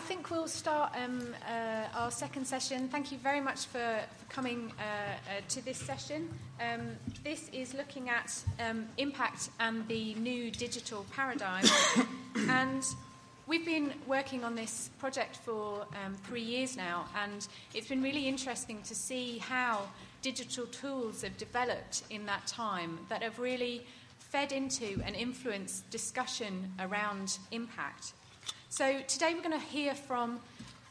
I think we'll start um, uh, our second session. Thank you very much for, for coming uh, uh, to this session. Um, this is looking at um, impact and the new digital paradigm. and we've been working on this project for um, three years now, and it's been really interesting to see how digital tools have developed in that time that have really fed into and influenced discussion around impact. So today we're going to hear from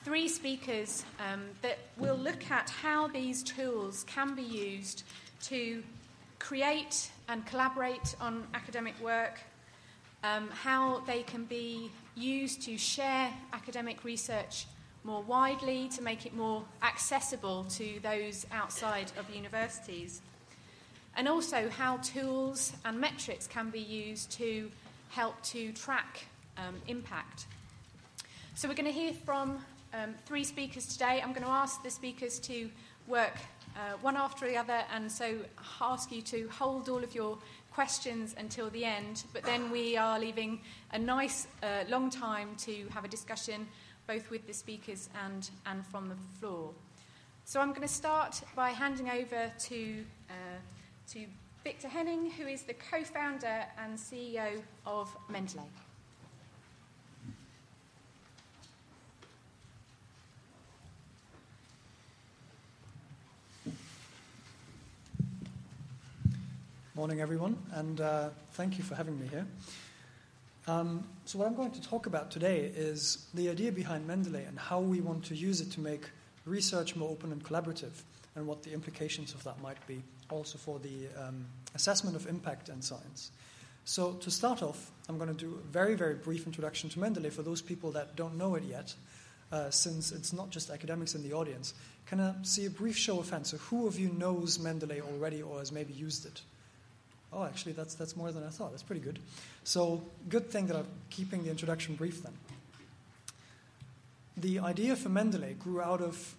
three speakers um, that will look at how these tools can be used to create and collaborate on academic work, um, how they can be used to share academic research more widely, to make it more accessible to those outside of universities, and also how tools and metrics can be used to help to track um, impact. So we're going to hear from um, three speakers today. I'm going to ask the speakers to work uh, one after the other, and so ask you to hold all of your questions until the end. But then we are leaving a nice uh, long time to have a discussion, both with the speakers and, and from the floor. So I'm going to start by handing over to, uh, to Victor Henning, who is the co founder and CEO of Mendeley. Morning, everyone, and uh, thank you for having me here. Um, so, what I'm going to talk about today is the idea behind Mendeley and how we want to use it to make research more open and collaborative, and what the implications of that might be also for the um, assessment of impact in science. So, to start off, I'm going to do a very, very brief introduction to Mendeley for those people that don't know it yet, uh, since it's not just academics in the audience. Can I see a brief show of hands? So, who of you knows Mendeley already or has maybe used it? Oh, actually, that's, that's more than I thought. That's pretty good. So, good thing that I'm keeping the introduction brief then. The idea for Mendeley grew out of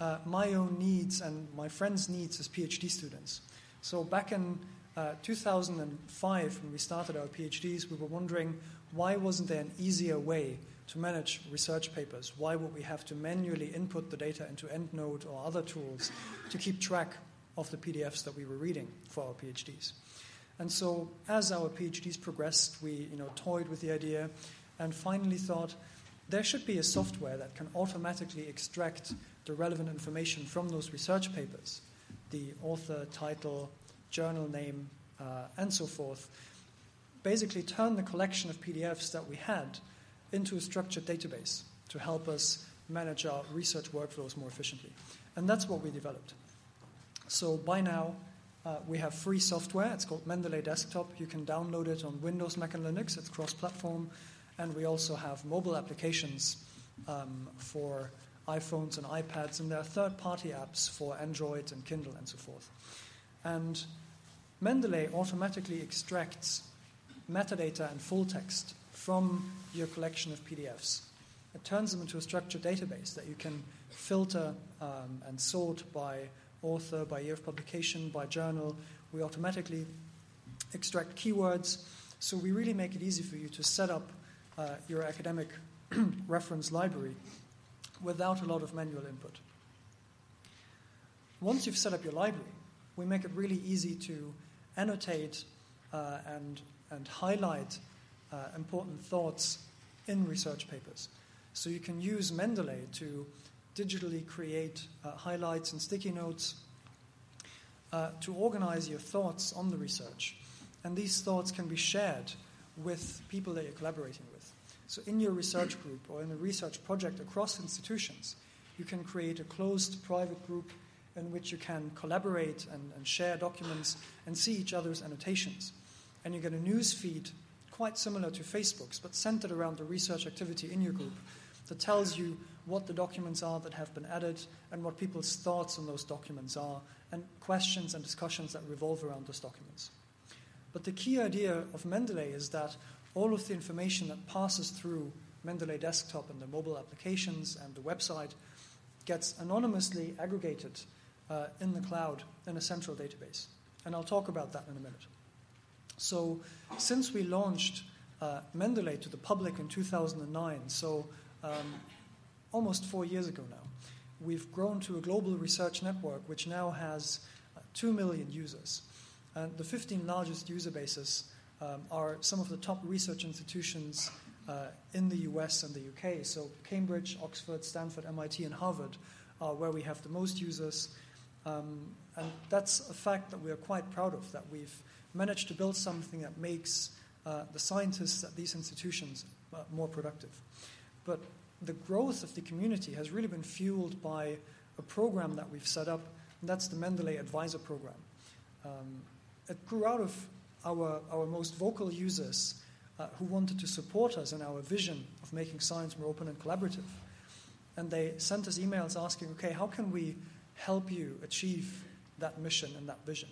uh, my own needs and my friends' needs as PhD students. So, back in uh, 2005, when we started our PhDs, we were wondering why wasn't there an easier way to manage research papers? Why would we have to manually input the data into EndNote or other tools to keep track of the PDFs that we were reading for our PhDs? And so, as our PhDs progressed, we you know, toyed with the idea and finally thought there should be a software that can automatically extract the relevant information from those research papers the author, title, journal name, uh, and so forth. Basically, turn the collection of PDFs that we had into a structured database to help us manage our research workflows more efficiently. And that's what we developed. So, by now, uh, we have free software. It's called Mendeley Desktop. You can download it on Windows, Mac, and Linux. It's cross platform. And we also have mobile applications um, for iPhones and iPads. And there are third party apps for Android and Kindle and so forth. And Mendeley automatically extracts metadata and full text from your collection of PDFs. It turns them into a structured database that you can filter um, and sort by author, by year of publication, by journal. We automatically extract keywords. So we really make it easy for you to set up uh, your academic reference library without a lot of manual input. Once you've set up your library, we make it really easy to annotate uh, and, and highlight uh, important thoughts in research papers. So you can use Mendeley to digitally create uh, highlights and sticky notes uh, to organize your thoughts on the research. And these thoughts can be shared with people that you're collaborating with. So, in your research group or in a research project across institutions, you can create a closed private group in which you can collaborate and, and share documents and see each other's annotations. And you get a news feed quite similar to Facebook's, but centered around the research activity in your group that tells you what the documents are that have been added and what people's thoughts on those documents are, and questions and discussions that revolve around those documents. But the key idea of Mendeley is that all of the information that passes through Mendeley Desktop and the mobile applications and the website gets anonymously aggregated uh, in the cloud in a central database. And I'll talk about that in a minute. So, since we launched uh, Mendeley to the public in 2009, so um, almost four years ago now. We've grown to a global research network which now has uh, 2 million users. And the 15 largest user bases um, are some of the top research institutions uh, in the US and the UK. So, Cambridge, Oxford, Stanford, MIT, and Harvard are where we have the most users. Um, and that's a fact that we are quite proud of, that we've managed to build something that makes uh, the scientists at these institutions uh, more productive. But the growth of the community has really been fueled by a program that we've set up, and that's the Mendeley Advisor Program. Um, it grew out of our, our most vocal users uh, who wanted to support us in our vision of making science more open and collaborative. And they sent us emails asking, okay, how can we help you achieve that mission and that vision?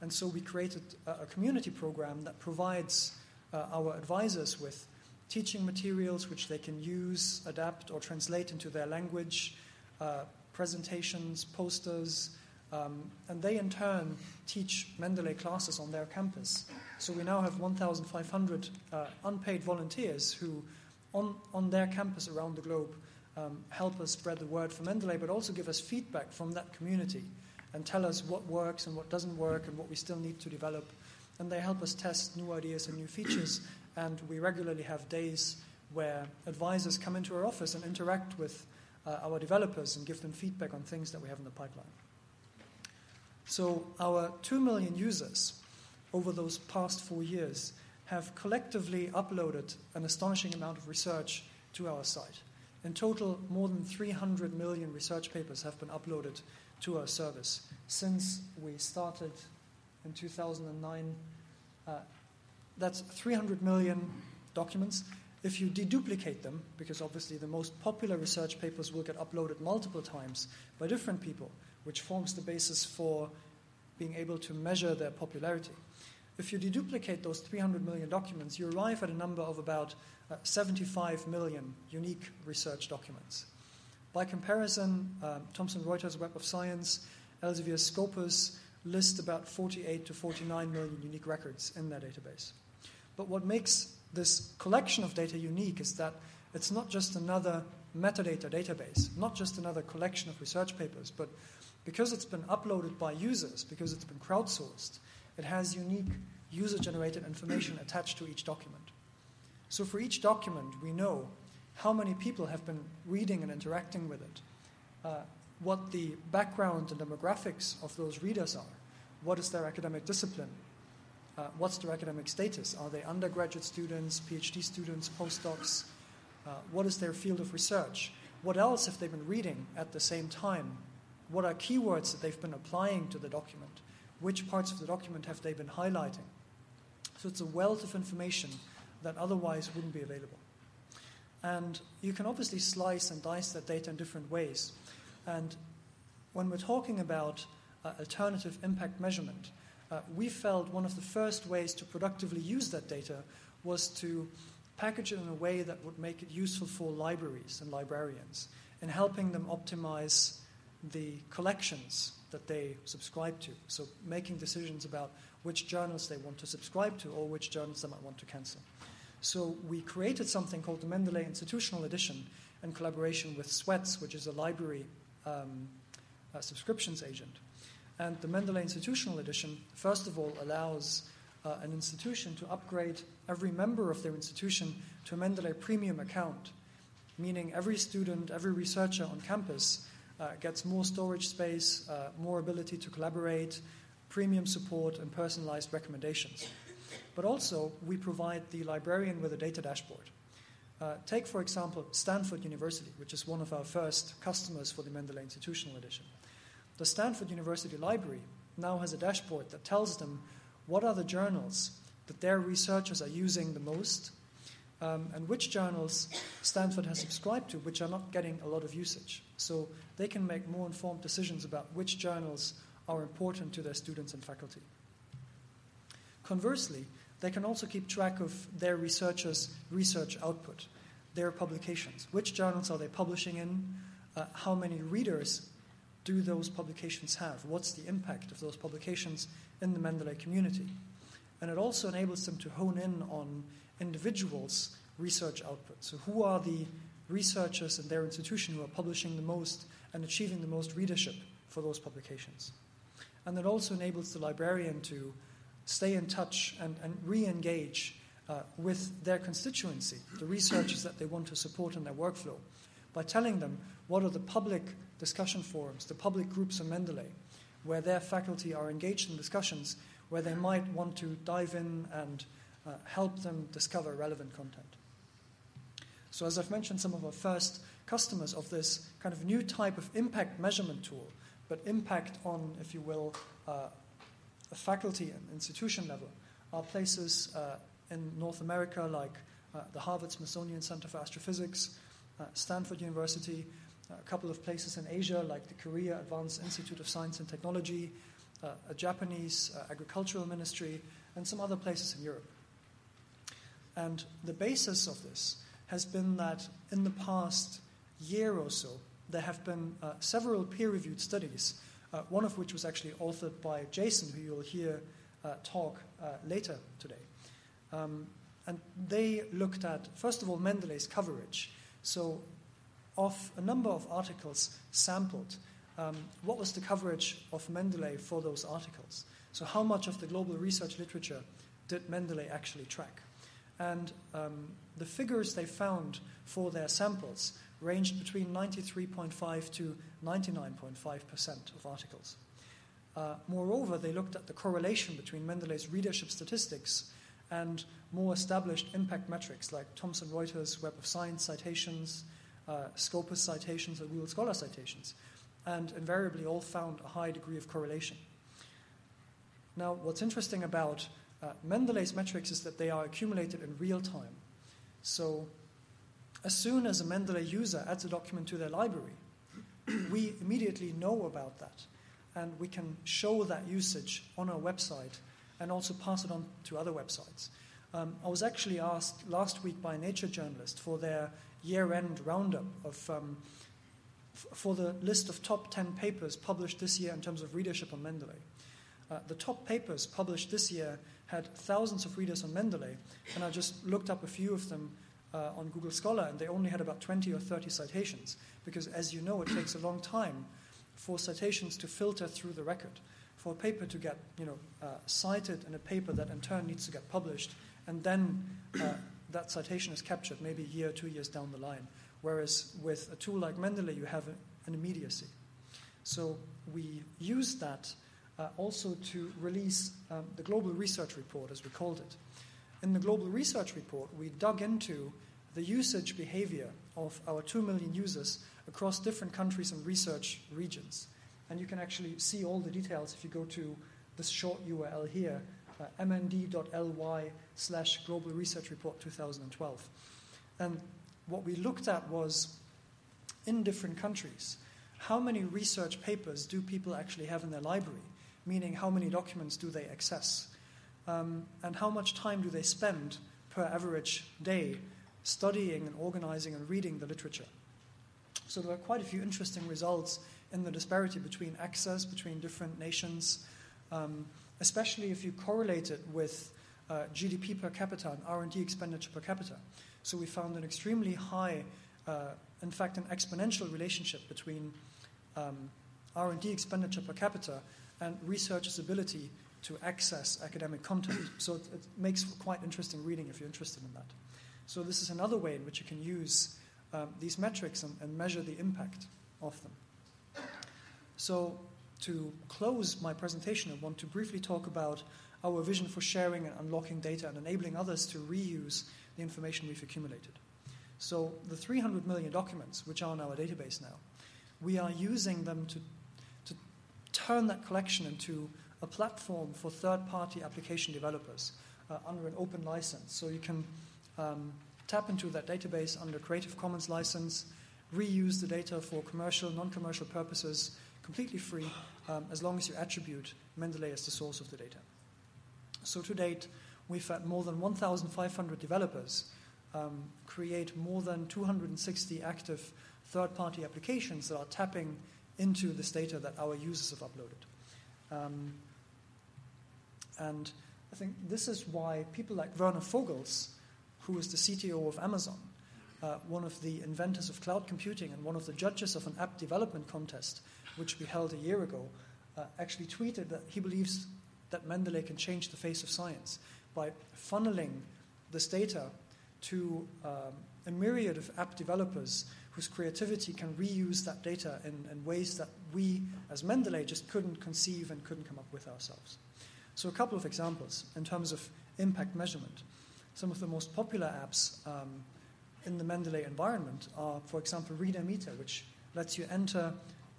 And so we created a, a community program that provides uh, our advisors with teaching materials which they can use, adapt, or translate into their language, uh, presentations, posters, um, and they in turn teach Mendeley classes on their campus. So we now have 1,500 uh, unpaid volunteers who, on, on their campus around the globe, um, help us spread the word for Mendeley, but also give us feedback from that community and tell us what works and what doesn't work and what we still need to develop. And they help us test new ideas and new features. And we regularly have days where advisors come into our office and interact with uh, our developers and give them feedback on things that we have in the pipeline. So, our 2 million users over those past four years have collectively uploaded an astonishing amount of research to our site. In total, more than 300 million research papers have been uploaded to our service since we started in 2009. Uh, that's 300 million documents. If you deduplicate them, because obviously the most popular research papers will get uploaded multiple times by different people, which forms the basis for being able to measure their popularity. If you deduplicate those 300 million documents, you arrive at a number of about uh, 75 million unique research documents. By comparison, um, Thomson Reuters Web of Science, Elsevier Scopus list about 48 to 49 million unique records in their database. But what makes this collection of data unique is that it's not just another metadata database, not just another collection of research papers, but because it's been uploaded by users, because it's been crowdsourced, it has unique user generated information attached to each document. So for each document, we know how many people have been reading and interacting with it, uh, what the background and demographics of those readers are, what is their academic discipline, uh, what's their academic status, are they undergraduate students, PhD students, postdocs, uh, what is their field of research, what else have they been reading at the same time what are keywords that they've been applying to the document? Which parts of the document have they been highlighting? So it's a wealth of information that otherwise wouldn't be available. And you can obviously slice and dice that data in different ways. And when we're talking about uh, alternative impact measurement, uh, we felt one of the first ways to productively use that data was to package it in a way that would make it useful for libraries and librarians in helping them optimize the collections that they subscribe to. So making decisions about which journals they want to subscribe to or which journals they might want to cancel. So we created something called the Mendeley Institutional Edition in collaboration with Swets, which is a library um, subscriptions agent. And the Mendeley Institutional Edition, first of all, allows uh, an institution to upgrade every member of their institution to a Mendeley Premium account, meaning every student, every researcher on campus uh, gets more storage space, uh, more ability to collaborate, premium support, and personalized recommendations. But also, we provide the librarian with a data dashboard. Uh, take, for example, Stanford University, which is one of our first customers for the Mendeley Institutional Edition. The Stanford University Library now has a dashboard that tells them what are the journals that their researchers are using the most um, and which journals Stanford has subscribed to, which are not getting a lot of usage. So they can make more informed decisions about which journals are important to their students and faculty. Conversely, they can also keep track of their researchers' research output, their publications. Which journals are they publishing in? Uh, how many readers do those publications have? What's the impact of those publications in the Mendeley community? And it also enables them to hone in on individuals' research output. So, who are the researchers in their institution who are publishing the most and achieving the most readership for those publications. And it also enables the librarian to stay in touch and, and re engage uh, with their constituency, the researchers that they want to support in their workflow, by telling them what are the public discussion forums, the public groups on Mendeley, where their faculty are engaged in discussions where they might want to dive in and uh, help them discover relevant content. So, as I've mentioned, some of our first customers of this kind of new type of impact measurement tool, but impact on, if you will, uh, a faculty and institution level, are places uh, in North America like uh, the Harvard Smithsonian Center for Astrophysics, uh, Stanford University, a couple of places in Asia like the Korea Advanced Institute of Science and Technology, uh, a Japanese uh, agricultural ministry, and some other places in Europe. And the basis of this has been that in the past year or so, there have been uh, several peer reviewed studies, uh, one of which was actually authored by Jason, who you'll hear uh, talk uh, later today. Um, and they looked at, first of all, Mendeley's coverage. So, of a number of articles sampled, um, what was the coverage of Mendeley for those articles? So, how much of the global research literature did Mendeley actually track? And um, the figures they found for their samples ranged between 93.5 to 99.5% of articles. Uh, moreover, they looked at the correlation between Mendeley's readership statistics and more established impact metrics like Thomson Reuters Web of Science citations, uh, Scopus citations, or Google Scholar citations, and invariably all found a high degree of correlation. Now, what's interesting about uh, Mendeley's metrics is that they are accumulated in real time. So, as soon as a Mendeley user adds a document to their library, we immediately know about that, and we can show that usage on our website and also pass it on to other websites. Um, I was actually asked last week by a Nature journalist for their year end roundup of. Um, f- for the list of top 10 papers published this year in terms of readership on Mendeley. Uh, the top papers published this year had thousands of readers on Mendeley, and I just looked up a few of them uh, on Google Scholar, and they only had about 20 or 30 citations, because as you know, it takes a long time for citations to filter through the record, for a paper to get you know, uh, cited in a paper that in turn needs to get published, and then uh, that citation is captured maybe a year, two years down the line. Whereas with a tool like Mendeley, you have an immediacy. So we use that uh, also to release um, the Global Research Report, as we called it. In the Global Research Report, we dug into the usage behavior of our 2 million users across different countries and research regions. And you can actually see all the details if you go to this short URL here, mnd.ly slash Global Research Report 2012. And what we looked at was in different countries, how many research papers do people actually have in their library? Meaning, how many documents do they access? Um, and how much time do they spend per average day studying and organizing and reading the literature? So, there are quite a few interesting results in the disparity between access between different nations, um, especially if you correlate it with uh, GDP per capita and R&D expenditure per capita. So we found an extremely high, uh, in fact, an exponential relationship between um, R&D expenditure per capita and researchers' ability to access academic content. So it, it, makes quite interesting reading if you're interested in that. So this is another way in which you can use um, these metrics and, and measure the impact of them. So to close my presentation, I want to briefly talk about our vision for sharing and unlocking data and enabling others to reuse the information we've accumulated. So, the 300 million documents which are in our database now, we are using them to, to turn that collection into a platform for third party application developers uh, under an open license. So, you can um, tap into that database under Creative Commons license, reuse the data for commercial, non commercial purposes completely free um, as long as you attribute Mendeley as the source of the data. So, to date, we've had more than 1,500 developers um, create more than 260 active third party applications that are tapping into this data that our users have uploaded. Um, and I think this is why people like Werner Vogels, who is the CTO of Amazon, uh, one of the inventors of cloud computing and one of the judges of an app development contest, which we held a year ago, uh, actually tweeted that he believes that Mendeley can change the face of science by funneling this data to um, a myriad of app developers whose creativity can reuse that data in, in, ways that we, as Mendeley, just couldn't conceive and couldn't come up with ourselves. So, a couple of examples in terms of impact measurement. Some of the most popular apps um, in the Mendeley environment are, for example, Reader Meter, which lets you enter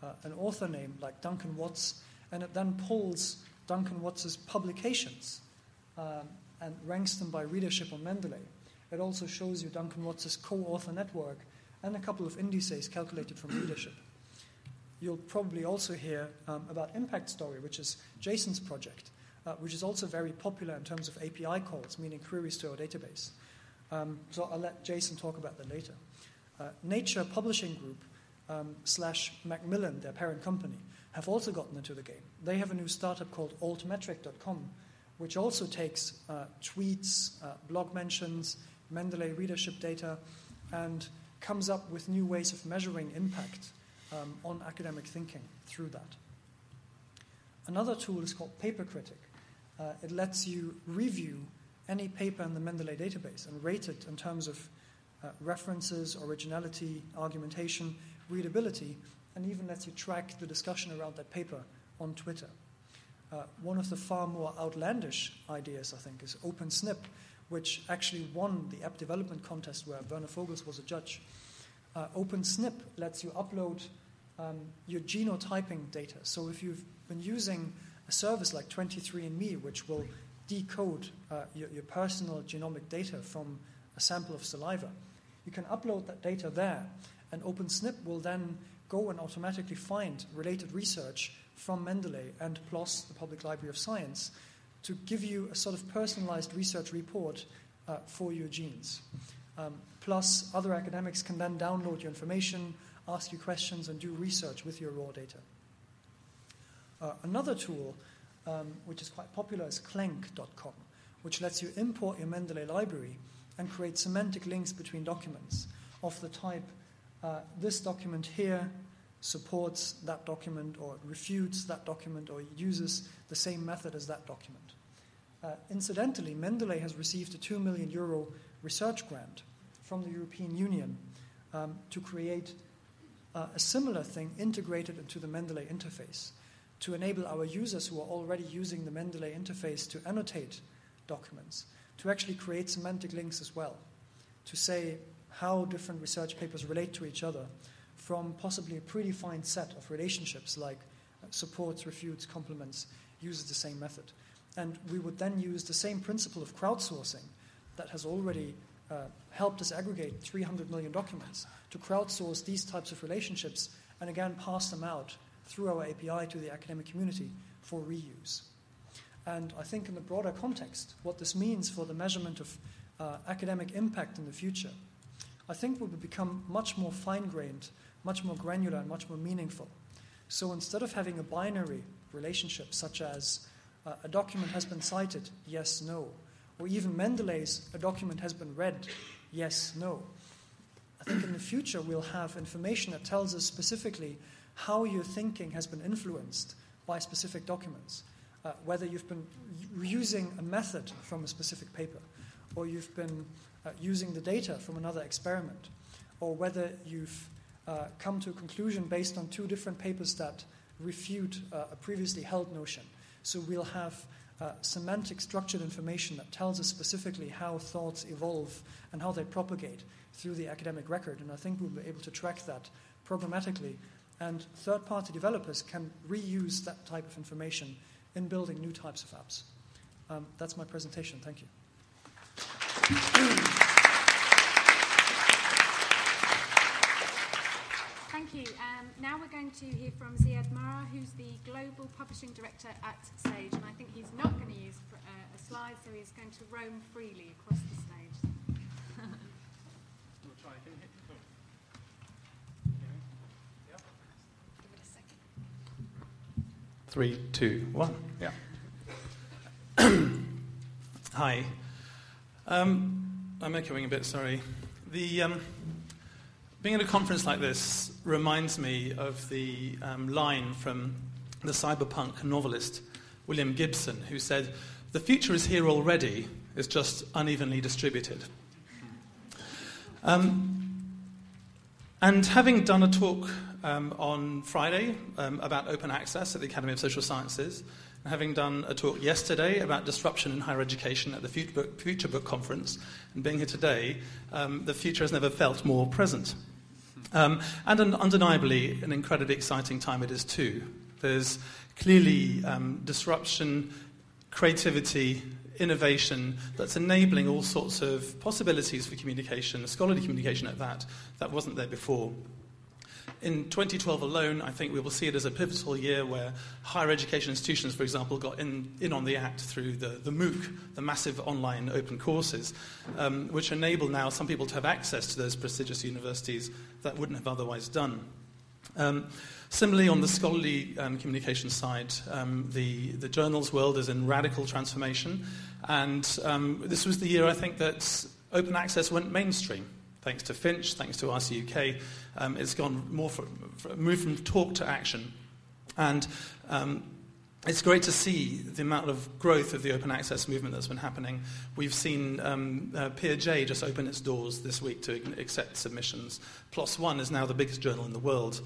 uh, an author name like Duncan Watts, and it then pulls Duncan Watts's publications um, and ranks them by readership on Mendeley. It also shows you Duncan Watts's co author network and a couple of indices calculated from readership. You'll probably also hear um, about Impact Story, which is Jason's project, uh, which is also very popular in terms of API calls, meaning queries to our database. Um, so I'll let Jason talk about that later. Uh, Nature Publishing Group um, slash Macmillan, their parent company, have also gotten into the game. They have a new startup called altmetric.com, which also takes uh, tweets, uh, blog mentions, Mendeley readership data, and comes up with new ways of measuring impact um, on academic thinking through that. Another tool is called Papercritic. Uh, it lets you review any paper in the Mendeley database and rate it in terms of uh, references, originality, argumentation, readability, and even lets you track the discussion around that paper on Twitter. Uh, one of the far more outlandish ideas, I think, is OpenSNP, which actually won the app development contest where Werner Vogels was a judge. Uh, lets you upload um, your genotyping data. So if you've been using a service like 23andMe, which will decode uh, your, your, personal genomic data from a sample of saliva, you can upload that data there, and OpenSNP will then go and automatically find related research from Mendeley and PLOS, the Public Library of Science, to give you a sort of personalized research report uh, for your genes. Um, plus, other academics can then download your information, ask you questions, and do research with your raw data. Uh, another tool, um, which is quite popular, is clank.com, which lets you import your Mendeley library and create semantic links between documents of the type uh, this document here supports that document or refutes that document or uses the same method as that document. Uh, incidentally, Mendeley has received a 2 million euro research grant from the European Union um, to create uh, a similar thing integrated into the Mendeley interface to enable our users who are already using the Mendeley interface to annotate documents to actually create semantic links as well, to say how different research papers relate to each other from possibly a predefined set of relationships like supports, refutes, complements, uses the same method. And we would then use the same principle of crowdsourcing that has already uh, helped us aggregate 300 million documents to crowdsource these types of relationships and again pass them out through our API to the academic community for reuse. And I think, in the broader context, what this means for the measurement of uh, academic impact in the future, I think will become much more fine grained, much more granular, and much more meaningful. So instead of having a binary relationship, such as uh, a document has been cited, yes, no, or even Mendeley's a document has been read, yes, no. I think in the future we'll have information that tells us specifically how your thinking has been influenced by specific documents, uh, whether you've been using a method from a specific paper, or you've been uh, using the data from another experiment, or whether you've uh, come to a conclusion based on two different papers that refute uh, a previously held notion. So we'll have uh, semantic structured information that tells us specifically how thoughts evolve and how they propagate through the academic record. And I think we'll be able to track that programmatically. And third party developers can reuse that type of information in building new types of apps. Um, that's my presentation. Thank you. Thank you. Um, now we're going to hear from Ziyad Marar, who's the Global Publishing Director at Sage. And I think he's not going to use uh, a slide, so he's going to roam freely across the stage. we'll try again. Give it a second. Three, two, one. Yeah. Hi. Um, I'm echoing a bit, sorry. The, um, being at a conference like this reminds me of the um, line from the cyberpunk novelist William Gibson, who said, The future is here already, it's just unevenly distributed. Um, and having done a talk um, on Friday um, about open access at the Academy of Social Sciences, and having done a talk yesterday about disruption in higher education at the Future Book, Future Book Conference, and being here today, um, the future has never felt more present. Um, and an, undeniably, an incredibly exciting time it is too. There's clearly um, disruption, creativity, innovation that's enabling all sorts of possibilities for communication, scholarly communication at that, that wasn't there before. In 2012 alone, I think we will see it as a pivotal year where higher education institutions, for example, got in, in on the act through the, the MOOC, the massive online open courses, um, which enable now some people to have access to those prestigious universities that wouldn't have otherwise done. Um, similarly, on the scholarly um, communication side, um, the, the journals world is in radical transformation. And um, this was the year, I think, that open access went mainstream. Thanks to Finch, thanks to RCUK, um, it's gone more for, for, moved from talk to action. And um, it's great to see the amount of growth of the open access movement that's been happening. We've seen um, uh, PeerJ just open its doors this week to accept submissions. PLOS One is now the biggest journal in the world.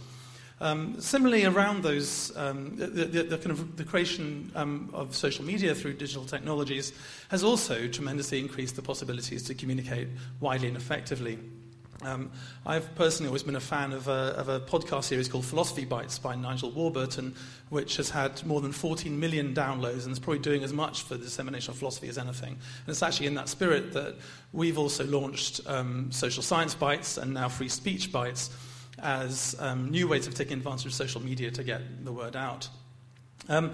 Um, similarly, around those, um, the, the, the, kind of the creation um, of social media through digital technologies has also tremendously increased the possibilities to communicate widely and effectively. Um, I've personally always been a fan of a, of a, podcast series called Philosophy Bites by Nigel Warburton, which has had more than 14 million downloads and is probably doing as much for the dissemination of philosophy as anything. And it's actually in that spirit that we've also launched um, Social Science Bites and now Free Speech Bites as um, new ways of taking advantage of social media to get the word out. Um,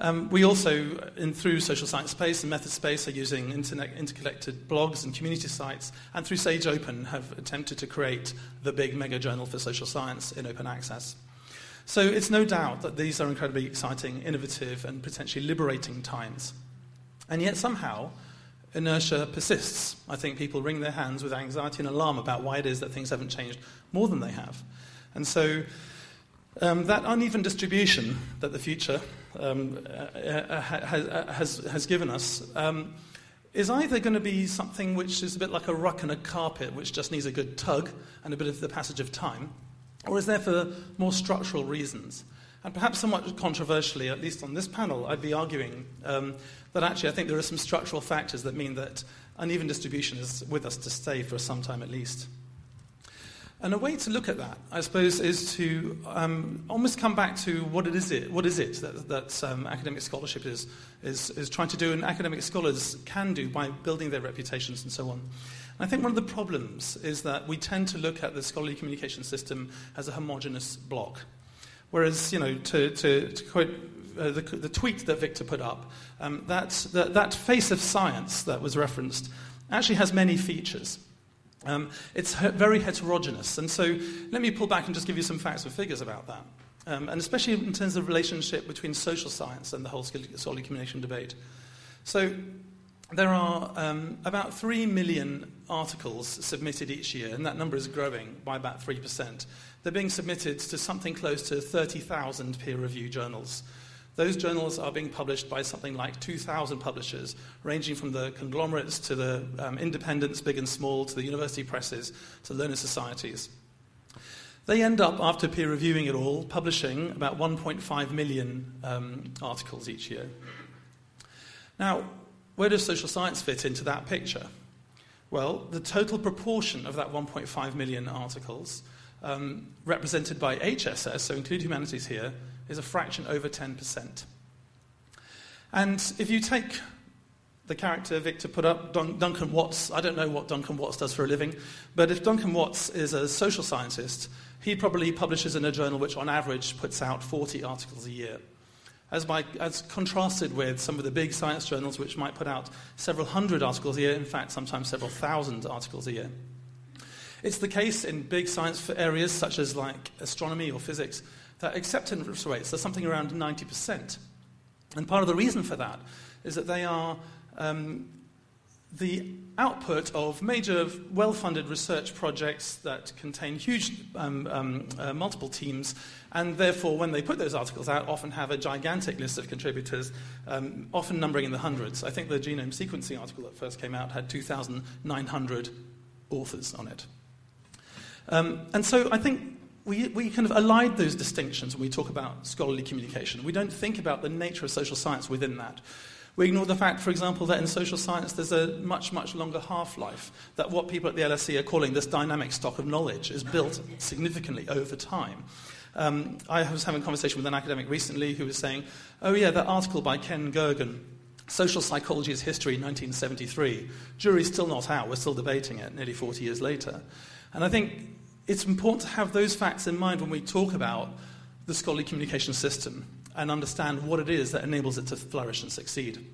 um, we also, in, through Social Science Space and Method Space, are using internet, interconnected blogs and community sites, and through Sage Open have attempted to create the big mega journal for social science in open access. So it's no doubt that these are incredibly exciting, innovative, and potentially liberating times. And yet somehow, inertia persists. I think people wring their hands with anxiety and alarm about why it is that things haven't changed more than they have. And so um, that uneven distribution that the future um, uh, uh, has, uh, has, has, given us um, is either going to be something which is a bit like a ruck and a carpet, which just needs a good tug and a bit of the passage of time, or is there for more structural reasons? And perhaps somewhat controversially, at least on this panel, I'd be arguing um, that actually I think there are some structural factors that mean that uneven distribution is with us to stay for some time at least. And a way to look at that, I suppose, is to um, almost come back to what it is it, what is it that, that um, academic scholarship is, is, is trying to do and academic scholars can do by building their reputations and so on. And I think one of the problems is that we tend to look at the scholarly communication system as a homogenous block. Whereas, you know, to, to, to quote uh, the, the, tweet that Victor put up, um, that, that, that face of science that was referenced actually has many features. Um, it's very heterogeneous. And so let me pull back and just give you some facts and figures about that. Um, and especially in terms of the relationship between social science and the whole scholarly communication debate. So there are um, about 3 million articles submitted each year, and that number is growing by about 3%. They're being submitted to something close to 30,000 peer reviewed journals. Those journals are being published by something like 2,000 publishers, ranging from the conglomerates to the um, independents, big and small, to the university presses, to learned societies. They end up, after peer reviewing it all, publishing about 1.5 million um, articles each year. Now, where does social science fit into that picture? Well, the total proportion of that 1.5 million articles, um, represented by HSS, so include humanities here, is a fraction over 10%. And if you take the character Victor put up, Dun- Duncan Watts, I don't know what Duncan Watts does for a living, but if Duncan Watts is a social scientist, he probably publishes in a journal which on average puts out 40 articles a year. As, by, as contrasted with some of the big science journals which might put out several hundred articles a year, in fact, sometimes several thousand articles a year. It's the case in big science for areas such as like astronomy or physics that acceptance rates are something around 90%. And part of the reason for that is that they are um, the output of major well funded research projects that contain huge um, um, uh, multiple teams, and therefore, when they put those articles out, often have a gigantic list of contributors, um, often numbering in the hundreds. I think the genome sequencing article that first came out had 2,900 authors on it. Um, and so I think we, we kind of allied those distinctions when we talk about scholarly communication. We don't think about the nature of social science within that. We ignore the fact, for example, that in social science there's a much, much longer half life, that what people at the LSE are calling this dynamic stock of knowledge is built significantly over time. Um, I was having a conversation with an academic recently who was saying, oh, yeah, that article by Ken Gergen, Social Psychology is History, 1973. Jury's still not out, we're still debating it nearly 40 years later. And I think it's important to have those facts in mind when we talk about the scholarly communication system and understand what it is that enables it to flourish and succeed.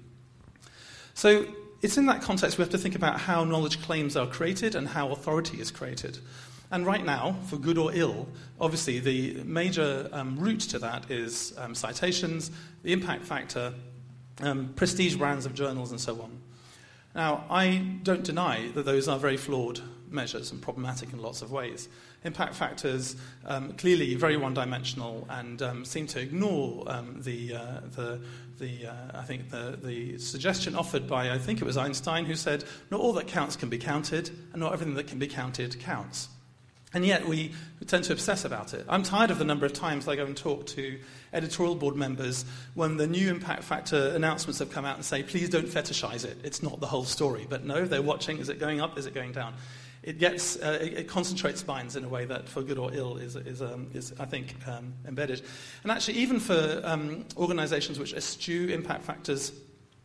So, it's in that context we have to think about how knowledge claims are created and how authority is created. And right now, for good or ill, obviously the major um, route to that is um, citations, the impact factor, um, prestige brands of journals, and so on. Now, I don't deny that those are very flawed measures and problematic in lots of ways impact factors um, clearly very one-dimensional and um, seem to ignore um, the, uh, the, the uh, I think the, the suggestion offered by I think it was Einstein who said not all that counts can be counted and not everything that can be counted counts. And yet we tend to obsess about it. I'm tired of the number of times I go and talk to editorial board members when the new impact factor announcements have come out and say, please don't fetishize it. It's not the whole story. But no, they're watching. Is it going up? Is it going down? It gets uh, it, it, concentrates minds in a way that, for good or ill, is is, um, is I think um, embedded. And actually, even for um, organisations which eschew impact factors,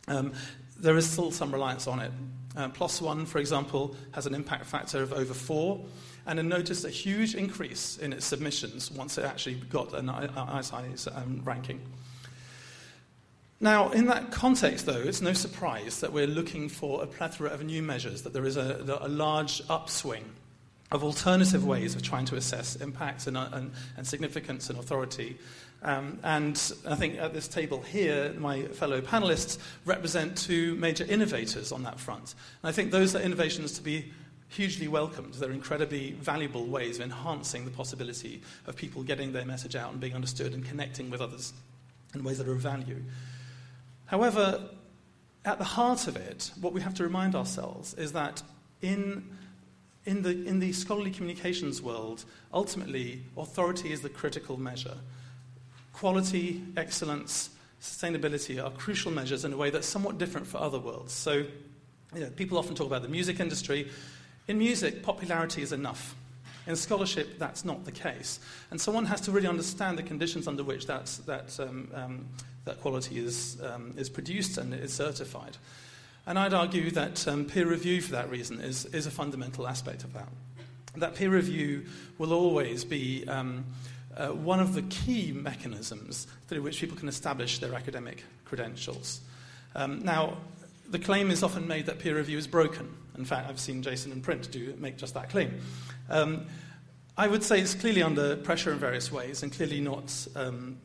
um, there is still some reliance on it. Uh, One, for example, has an impact factor of over four, and it noticed a huge increase in its submissions once it actually got an ISI um, ranking. Now, in that context, though, it's no surprise that we're looking for a plethora of new measures, that there is a, a large upswing of alternative ways of trying to assess impacts and, and, and significance and authority. Um, and I think at this table here, my fellow panelists represent two major innovators on that front. And I think those are innovations to be hugely welcomed. They're incredibly valuable ways of enhancing the possibility of people getting their message out and being understood and connecting with others in ways that are of value. However, at the heart of it, what we have to remind ourselves is that in, in, the, in the scholarly communications world, ultimately, authority is the critical measure. Quality, excellence, sustainability are crucial measures in a way that's somewhat different for other worlds. So, you know, people often talk about the music industry. In music, popularity is enough. In scholarship, that's not the case. And someone has to really understand the conditions under which that's, that, um, um, that quality is, um, is produced and is certified. And I'd argue that um, peer review, for that reason, is, is a fundamental aspect of that. That peer review will always be um, uh, one of the key mechanisms through which people can establish their academic credentials. Um, now, the claim is often made that peer review is broken. In fact, I've seen Jason and Print do make just that claim. Um, I would say it's clearly under pressure in various ways and clearly not um,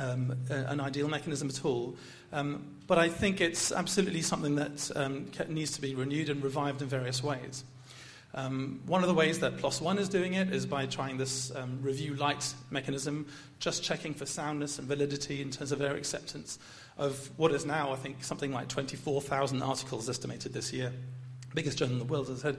um, an ideal mechanism at all. Um, but I think it's absolutely something that um, needs to be renewed and revived in various ways. Um, one of the ways that PLOS One is doing it is by trying this um, review light mechanism, just checking for soundness and validity in terms of their acceptance of what is now, I think, something like 24,000 articles estimated this year. Biggest journal in the world, as I said.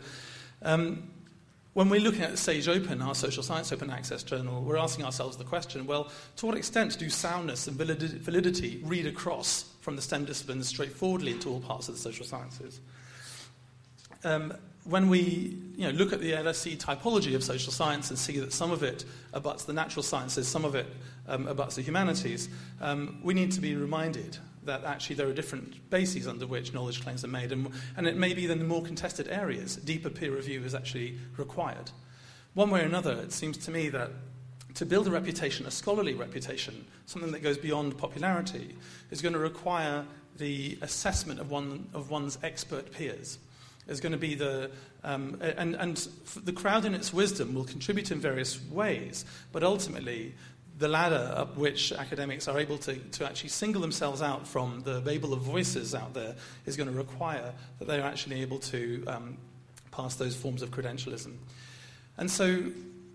When we're looking at Sage Open, our social science open access journal, we're asking ourselves the question well, to what extent do soundness and validity read across from the STEM disciplines straightforwardly into all parts of the social sciences? Um, when we you know, look at the LSE typology of social science and see that some of it abuts the natural sciences, some of it um, abuts the humanities, um, we need to be reminded that actually there are different bases under which knowledge claims are made, and, and it may be that in the more contested areas, deeper peer review is actually required. One way or another, it seems to me that to build a reputation, a scholarly reputation, something that goes beyond popularity, is going to require the assessment of, one, of one's expert peers. Is going to be the um, and, and the crowd in its wisdom will contribute in various ways, but ultimately the ladder up which academics are able to, to actually single themselves out from the babel of voices out there is going to require that they're actually able to um, pass those forms of credentialism. And so,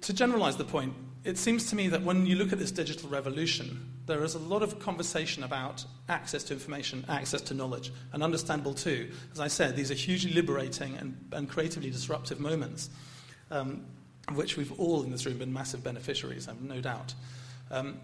to generalize the point, it seems to me that when you look at this digital revolution, there is a lot of conversation about access to information, access to knowledge, and understandable too. As I said, these are hugely liberating and, and creatively disruptive moments, um, of which we've all in this room been massive beneficiaries, I've no doubt. Um,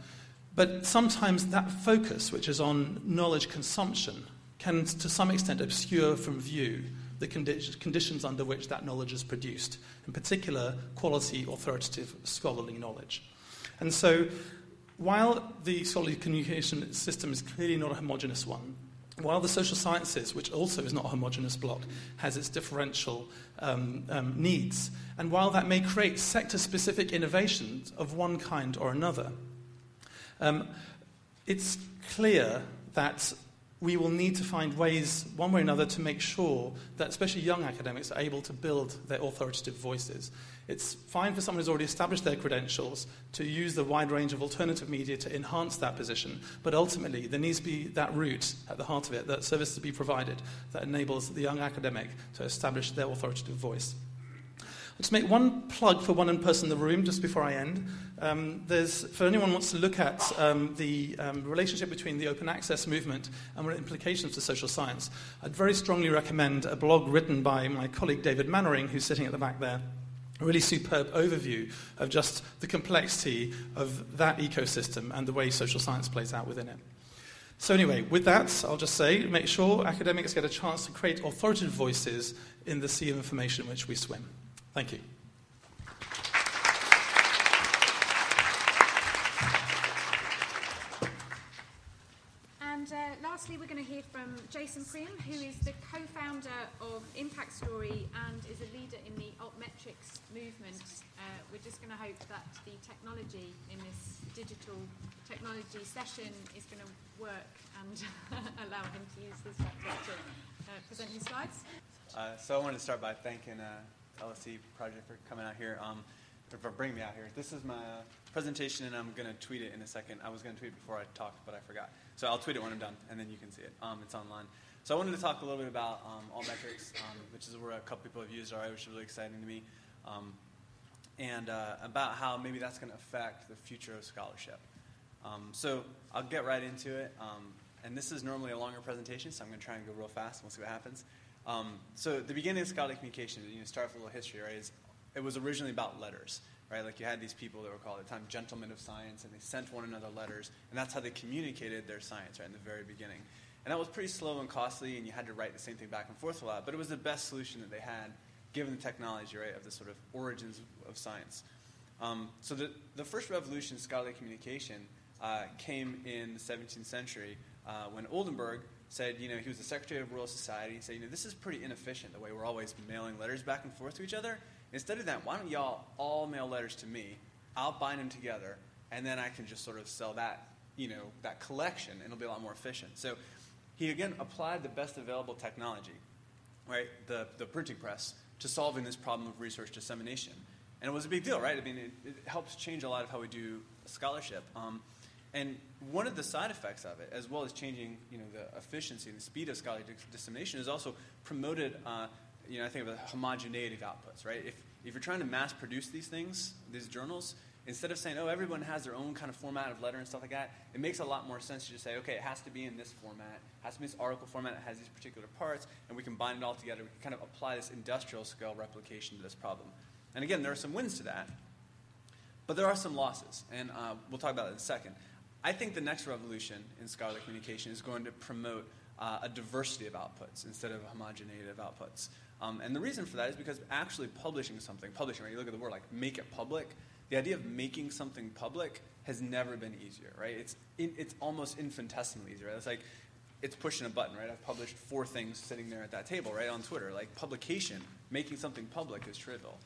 but sometimes that focus, which is on knowledge consumption, can to some extent obscure from view the condi- conditions under which that knowledge is produced, in particular, quality, authoritative, scholarly knowledge. And so, while the scholarly communication system is clearly not a homogenous one, while the social sciences, which also is not a homogenous block, has its differential um, um, needs, and while that may create sector specific innovations of one kind or another, um, it's clear that we will need to find ways, one way or another, to make sure that especially young academics are able to build their authoritative voices. It's fine for someone who's already established their credentials to use the wide range of alternative media to enhance that position, but ultimately there needs to be that route at the heart of it, that service to be provided that enables the young academic to establish their authoritative voice. Just make one plug for one person in the room just before I end. Um, there's, for anyone who wants to look at um, the um, relationship between the open access movement and what implications for social science, I'd very strongly recommend a blog written by my colleague David Mainwaring, who's sitting at the back there. A really superb overview of just the complexity of that ecosystem and the way social science plays out within it. So, anyway, with that, I'll just say make sure academics get a chance to create authoritative voices in the sea of information in which we swim. Thank you. And uh, lastly, we're going to hear from Jason Priem, who is the co founder of Impact Story and is a leader in the altmetrics movement. Uh, we're just going to hope that the technology in this digital technology session is going to work and allow him to use his laptop to uh, present his slides. Uh, so I wanted to start by thanking LSE Project for coming out here, um, for bringing me out here. This is my uh, presentation, and I'm going to tweet it in a second. I was going to tweet it before I talked, but I forgot. So I'll tweet it when I'm done, and then you can see it. Um, it's online. So I wanted to talk a little bit about um, altmetrics, um, which is where a couple people have used already, which is really exciting to me, um, and uh, about how maybe that's going to affect the future of scholarship. Um, so I'll get right into it. Um, and this is normally a longer presentation, so I'm going to try and go real fast, and we'll see what happens. Um, so the beginning of scholarly communication, you know, start with a little history, right? Is it was originally about letters, right? Like you had these people that were called at the time gentlemen of science, and they sent one another letters, and that's how they communicated their science, right, in the very beginning. And that was pretty slow and costly, and you had to write the same thing back and forth a lot, but it was the best solution that they had, given the technology, right, of the sort of origins of science. Um, so the, the first revolution in scholarly communication uh, came in the 17th century uh, when Oldenburg said, you know, he was the Secretary of Royal Society. He said, you know, this is pretty inefficient the way we're always mailing letters back and forth to each other. Instead of that, why don't y'all all mail letters to me? I'll bind them together, and then I can just sort of sell that, you know, that collection, and it'll be a lot more efficient. So he again applied the best available technology, right, the, the printing press, to solving this problem of research dissemination. And it was a big deal, right? I mean, it, it helps change a lot of how we do scholarship. Um, and one of the side effects of it, as well as changing you know, the efficiency and the speed of scholarly dissemination, is also promoted, uh, you know, I think of the homogeneity of outputs, right? If, if you're trying to mass produce these things, these journals, instead of saying, oh, everyone has their own kind of format of letter and stuff like that, it makes a lot more sense to just say, okay, it has to be in this format, it has to be this article format, it has these particular parts, and we can bind it all together. We can kind of apply this industrial scale replication to this problem. And again, there are some wins to that, but there are some losses, and uh, we'll talk about it in a second. I think the next revolution in scholarly communication is going to promote uh, a diversity of outputs instead of homogeneity of outputs. Um, and the reason for that is because actually publishing something, publishing, right? You look at the word like make it public. The idea of making something public has never been easier, right? It's, in, it's almost infinitesimally easier. Right? It's like it's pushing a button, right? I've published four things sitting there at that table, right, on Twitter. Like publication, making something public is trivial.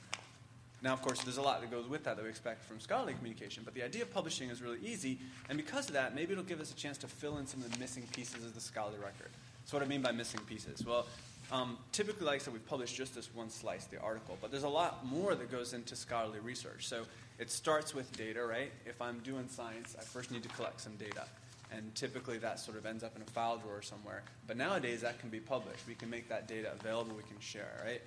Now, of course, there's a lot that goes with that that we expect from scholarly communication, but the idea of publishing is really easy, and because of that, maybe it'll give us a chance to fill in some of the missing pieces of the scholarly record. So, what I mean by missing pieces? Well, Um, typically, like I said, we've published just this one slice, the article, but there's a lot more that goes into scholarly research. So it starts with data, right? If I'm doing science, I first need to collect some data. And typically that sort of ends up in a file drawer somewhere. But nowadays that can be published. We can make that data available, we can share, right?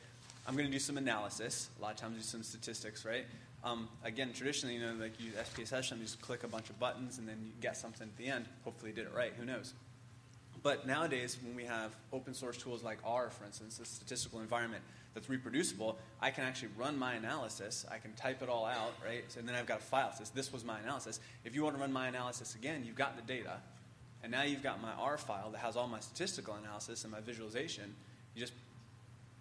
I'm going to do some analysis. A lot of times do some statistics, right? Um, again, traditionally, you know, like you use SPSS, you just click a bunch of buttons and then you get something at the end. Hopefully, you did it right. Who knows? But nowadays, when we have open source tools like R, for instance, a statistical environment that's reproducible, I can actually run my analysis. I can type it all out, right? and then I've got a file says this was my analysis. If you want to run my analysis again, you've got the data, and now you've got my R file that has all my statistical analysis and my visualization. You just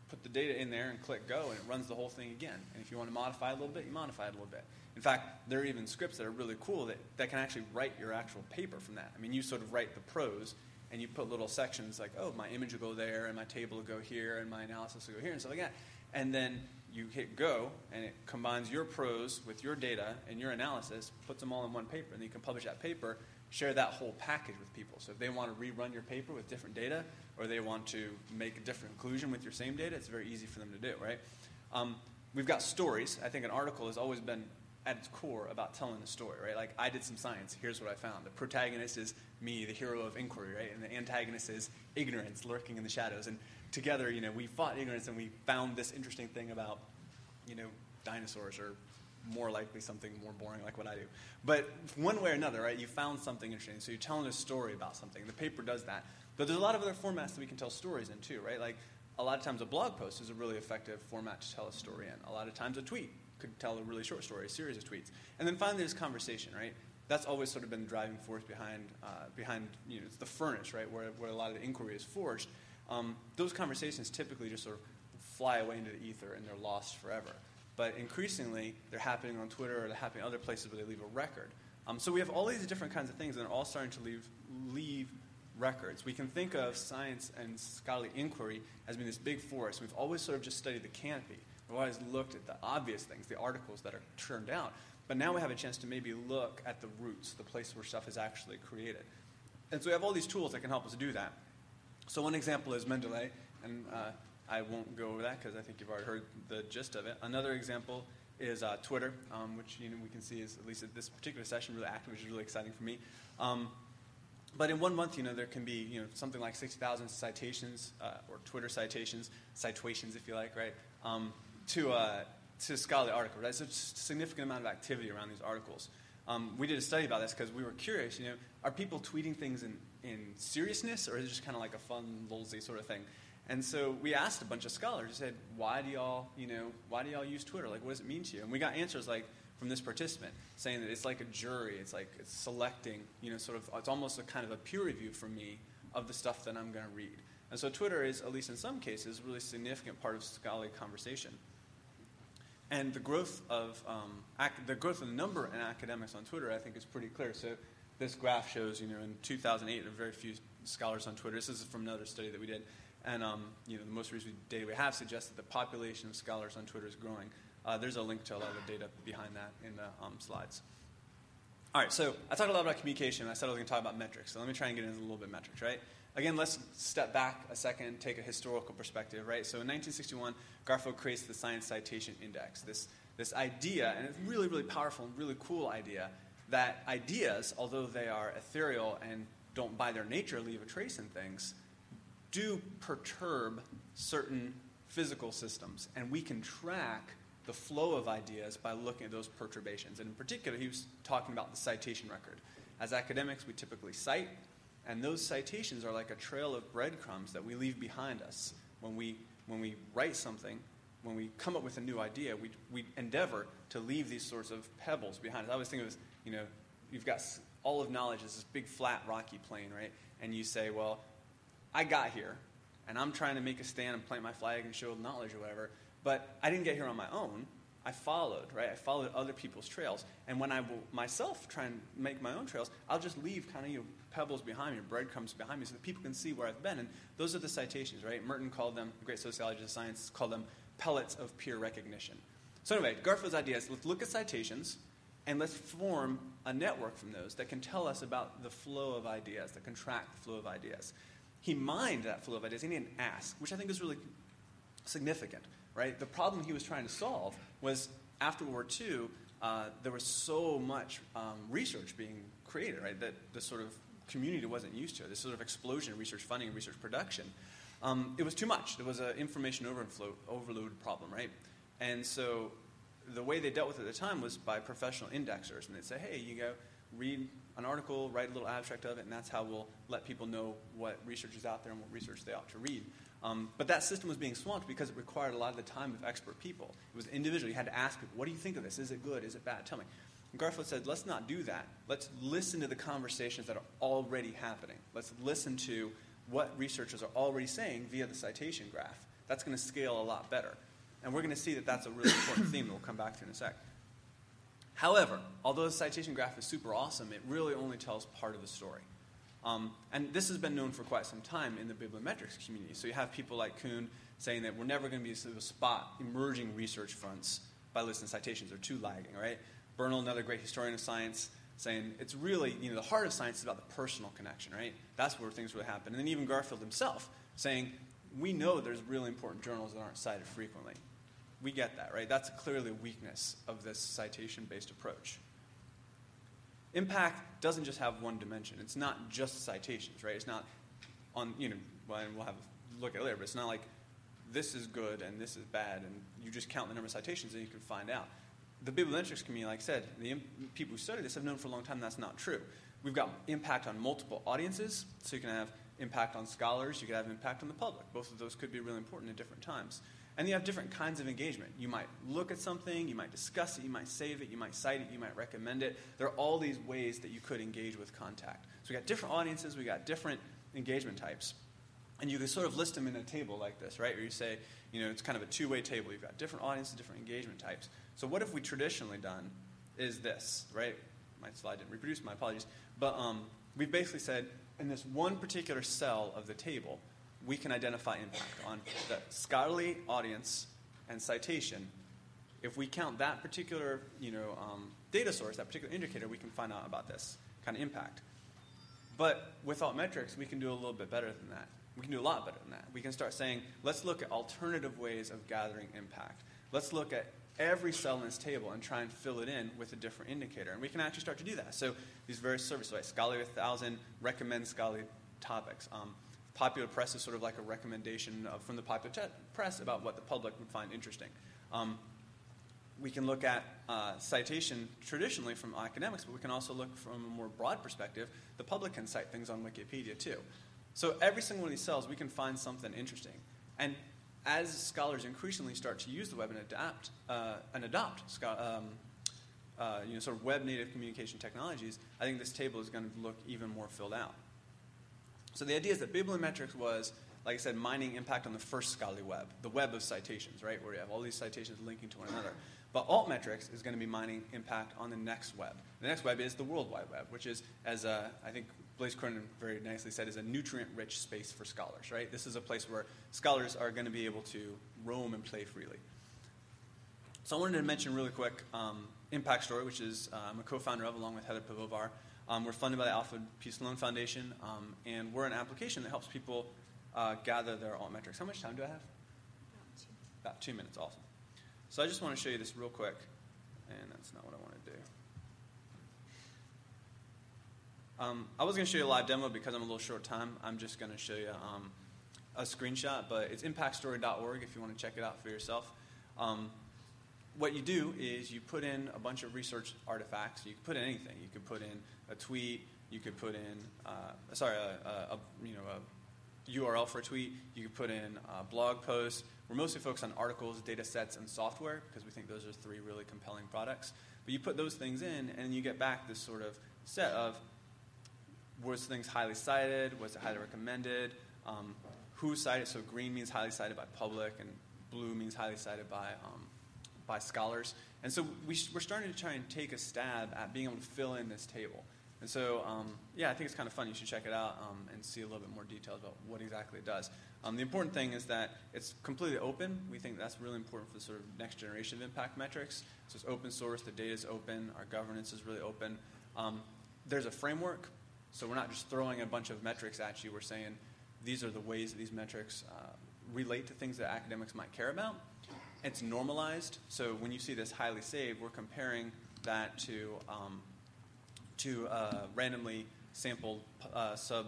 put the data in there and click go, and it runs the whole thing again. And if you want to modify a little bit, you modify it a little bit. In fact, there are even scripts that are really cool that, that can actually write your actual paper from that. I mean, you sort of write the prose, and you put little sections like, oh, my image will go there, and my table will go here, and my analysis will go here, and stuff like that. And then you hit go, and it combines your prose with your data and your analysis, puts them all in one paper, and then you can publish that paper, share that whole package with people. So if they want to rerun your paper with different data, or they want to make a different conclusion with your same data, it's very easy for them to do, right? Um, we've got stories. I think an article has always been at its core about telling a story, right? Like I did some science. Here's what I found. The protagonist is me, the hero of inquiry, right? And the antagonist is ignorance lurking in the shadows. And together, you know, we fought ignorance and we found this interesting thing about, you know, dinosaurs or more likely something more boring like what I do. But one way or another, right, you found something interesting. So you're telling a story about something. The paper does that. But there's a lot of other formats that we can tell stories in too, right? Like a lot of times a blog post is a really effective format to tell a story in. A lot of times a tweet could tell a really short story, a series of tweets. And then finally there's conversation, right? That's always sort of been the driving force behind, uh, behind you know, it's the furnace, right, where, where a lot of the inquiry is forged. Um, those conversations typically just sort of fly away into the ether and they're lost forever. But increasingly, they're happening on Twitter or they're happening other places where they leave a record. Um, so we have all these different kinds of things, and they're all starting to leave, leave records. We can think of science and scholarly inquiry as being this big forest. We've always sort of just studied the canopy. We've always looked at the obvious things, the articles that are churned out. But now we have a chance to maybe look at the roots, the place where stuff is actually created. And so we have all these tools that can help us do that. So one example is Mendeley, and uh, I won't go over that because I think you've already heard the gist of it. Another example is uh, Twitter, um, which you know, we can see is, at least at this particular session, really active, which is really exciting for me. Um, but in one month, you know, there can be you know, something like 60,000 citations, uh, or Twitter citations, citations if you like, right, um, to, uh, to scholarly articles. Right? So a significant amount of activity around these articles. Um, we did a study about this because we were curious, you know, are people tweeting things in, in seriousness, or is it just kind of like a fun, lolzy sort of thing? And so we asked a bunch of scholars, we said, why do y'all, you know, why do y'all use Twitter? Like, what does it mean to you? And we got answers like from this participant saying that it's like a jury. It's like it's selecting, you know, sort of, it's almost a kind of a peer review for me of the stuff that I'm going to read. And so Twitter is, at least in some cases, a really significant part of scholarly conversation. And the growth of um, ac- the growth of the number in academics on Twitter, I think, is pretty clear. So this graph shows, you know, in 2008, there were very few scholars on Twitter. This is from another study that we did. And um, you know, the most recent data we have suggests that the population of scholars on Twitter is growing. Uh, there's a link to a lot of the data behind that in the um, slides. All right, so I talked a lot about communication. I said I was going to talk about metrics. So let me try and get into a little bit metrics, right? Again, let's step back a second, take a historical perspective, right? So in 1961, Garfield creates the Science Citation Index. This, this idea, and it's really, really powerful and really cool idea, that ideas, although they are ethereal and don't by their nature leave a trace in things, do perturb certain physical systems. And we can track the flow of ideas by looking at those perturbations. And in particular, he was talking about the citation record. As academics, we typically cite, and those citations are like a trail of breadcrumbs that we leave behind us when we, when we write something. When we come up with a new idea, we, we endeavor to leave these sorts of pebbles behind us. I always think of this, you know, you've got all of knowledge is this big, flat, rocky plain, right? And you say, well, I got here, and I'm trying to make a stand and plant my flag and show knowledge or whatever, but I didn't get here on my own. I followed, right? I followed other people's trails. And when I will myself try and make my own trails, I'll just leave kind of you know, pebbles behind me, breadcrumbs behind me, so that people can see where I've been. And those are the citations, right? Merton called them, great sociologist of science, called them pellets of peer recognition. So anyway, Garfield's idea is let's look at citations and let's form a network from those that can tell us about the flow of ideas, that can track the flow of ideas. He mined that flow of ideas he didn't ask, which I think is really significant, right? The problem he was trying to solve was after World War II, uh, there was so much um, research being created, right, that the sort of community wasn't used to. This sort of explosion in research funding and research production. Um, it was too much. There was an information overflow, overload problem, right? And so the way they dealt with it at the time was by professional indexers. And they'd say, hey, you go read an article, write a little abstract of it, and that's how we'll let people know what research is out there and what research they ought to read. Um, but that system was being swamped because it required a lot of the time of expert people. It was individual. You had to ask people, what do you think of this? Is it good? Is it bad? Tell me. Garfield said, let's not do that. Let's listen to the conversations that are already happening. Let's listen to what researchers are already saying via the citation graph. That's going to scale a lot better. And we're going to see that that's a really important theme that we'll come back to in a sec. However, although the citation graph is super awesome, it really only tells part of the story. Um, and this has been known for quite some time in the bibliometrics community. So you have people like Kuhn saying that we're never going to be able to spot emerging research fronts by listing citations. They're too lagging, right? Bernal, another great historian of science, saying it's really, you know, the heart of science is about the personal connection, right? That's where things really happen. And then even Garfield himself saying, we know there's really important journals that aren't cited frequently. We get that, right? That's clearly a weakness of this citation based approach. Impact doesn't just have one dimension. It's not just citations, right? It's not on, you know, well, we'll have a look at it later, but it's not like this is good and this is bad, and you just count the number of citations and you can find out. The bibliometrics community, like I said, the people who study this have known for a long time that's not true. We've got impact on multiple audiences, so you can have impact on scholars, you can have impact on the public. Both of those could be really important at different times. And you have different kinds of engagement. You might look at something, you might discuss it, you might save it, you might cite it, you might recommend it. There are all these ways that you could engage with contact. So we got different audiences, we got different engagement types. And you can sort of list them in a table like this, right? Where you say, you know, it's kind of a two way table. You've got different audiences, different engagement types. So what have we traditionally done is this, right? My slide didn't reproduce, my apologies. But um, we've basically said in this one particular cell of the table, we can identify impact on the scholarly audience and citation. If we count that particular you know, um, data source, that particular indicator, we can find out about this kind of impact. But with altmetrics, we can do a little bit better than that. We can do a lot better than that. We can start saying, let's look at alternative ways of gathering impact. Let's look at every cell in this table and try and fill it in with a different indicator. And we can actually start to do that. So these various services, like Scholarly 1000 recommend scholarly topics. Um, popular press is sort of like a recommendation of, from the popular press about what the public would find interesting. Um, we can look at uh, citation traditionally from academics, but we can also look from a more broad perspective. The public can cite things on Wikipedia too. So every single one of these cells, we can find something interesting. And as scholars increasingly start to use the web and adapt uh, and adopt um, uh, you know, sort of web native communication technologies, I think this table is going to look even more filled out. So the idea is that bibliometrics was, like I said, mining impact on the first scholarly web, the web of citations, right, where you have all these citations linking to one another. But altmetrics is going to be mining impact on the next web. The next web is the World Wide Web, which is, as uh, I think Blaise Cronin very nicely said, is a nutrient-rich space for scholars, right? This is a place where scholars are going to be able to roam and play freely. So I wanted to mention really quick um, Impact Story, which is uh, I'm a co-founder of, along with Heather Piwowar. Um, we're funded by the Alfred P. Sloan Foundation, um, and we're an application that helps people uh, gather their altmetrics. How much time do I have? About two. About two minutes, awesome. So I just want to show you this real quick, and that's not what I want to do. Um, I was going to show you a live demo because I'm a little short time. I'm just going to show you um, a screenshot, but it's impactstory.org if you want to check it out for yourself. Um, what you do is you put in a bunch of research artifacts. You can put in anything. You could put in a tweet. You could put in, uh, sorry, a, a, you know, a URL for a tweet. You could put in a blog posts. We're mostly focused on articles, data sets, and software because we think those are three really compelling products. But you put those things in, and you get back this sort of set of was things highly cited, was it highly recommended, um, who cited. So green means highly cited by public, and blue means highly cited by um, by scholars. And so we, are starting to try and take a stab at being able to fill in this table. And so, um, yeah, I think it's kind of fun. You should check it out um, and see a little bit more details about what exactly it does. Um, the important thing is that it's completely open. We think that's really important for the sort of next generation of impact metrics. So it's open source, the data is open, our governance is really open. Um, there's a framework, so we're not just throwing a bunch of metrics at you. We're saying, these are the ways that these metrics uh, relate to things that academics might care about. It's normalized, so when you see this highly saved, we're comparing that to um, to uh, randomly sampled uh, sub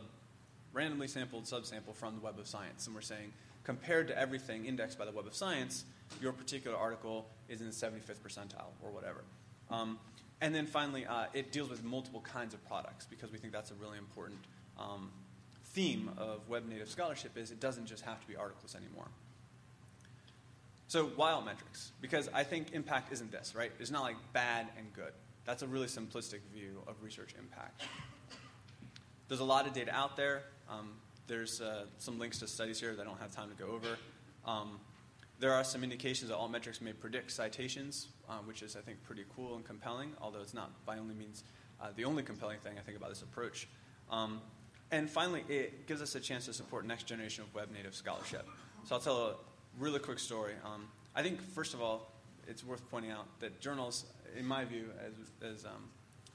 randomly sampled subsample from the Web of Science, and we're saying compared to everything indexed by the Web of Science, your particular article is in the 75th percentile or whatever. Um, and then finally, uh, it deals with multiple kinds of products because we think that's a really important um, theme of web native scholarship is it doesn't just have to be articles anymore. So why altmetrics? Because I think impact isn't this, right? It's not like bad and good. That's a really simplistic view of research impact. There's a lot of data out there. Um, there's uh, some links to studies here that I don't have time to go over. Um, there are some indications that altmetrics may predict citations, uh, which is, I think, pretty cool and compelling, although it's not by only means uh, the only compelling thing I think about this approach. Um, and finally, it gives us a chance to support next generation of web native scholarship. So I'll tell a really quick story. Um, I think, first of all, it's worth pointing out that journals, in my view, as, as um,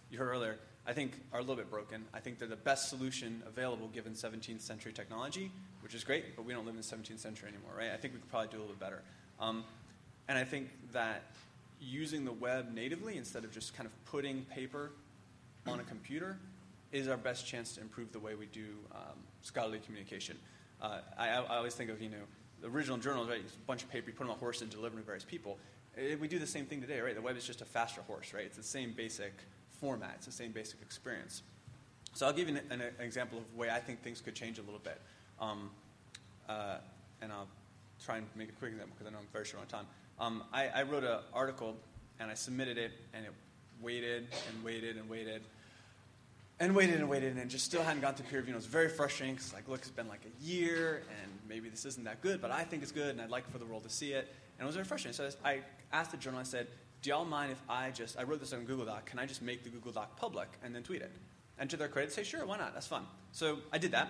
you heard earlier, I think are a little bit broken. I think they're the best solution available given 17th century technology, which is great, but we don't live in the 17th century anymore, right? I think we could probably do a little bit better. Um, and I think that using the web natively instead of just kind of putting paper on a computer is our best chance to improve the way we do um, scholarly communication. Uh, I, I, always think of, you know, the original journals, right? It's a bunch of paper, you put on a horse and deliver to various people. Eh, we do the same thing today, right? The web is just a faster horse, right? It's the same basic format. It's the same basic experience. So I'll give you an, an example of the way I think things could change a little bit. Um, uh, and I'll try and make a quick example because I know I'm very short on time. Um, I, I, wrote an article and I submitted it, and it waited and waited and waited and waited and waited, and just still hadn't gotten to peer review. And it was very frustrating because, like, look, it's been like a year, and maybe this isn't that good, but I think it's good, and I'd like for the world to see it. And it was very frustrating. So I asked the journal, I said, do y'all mind if I just, I wrote this on Google Doc, can I just make the Google Doc public and then tweet it? And to their credit, say, sure, why not? That's fun. So I did that.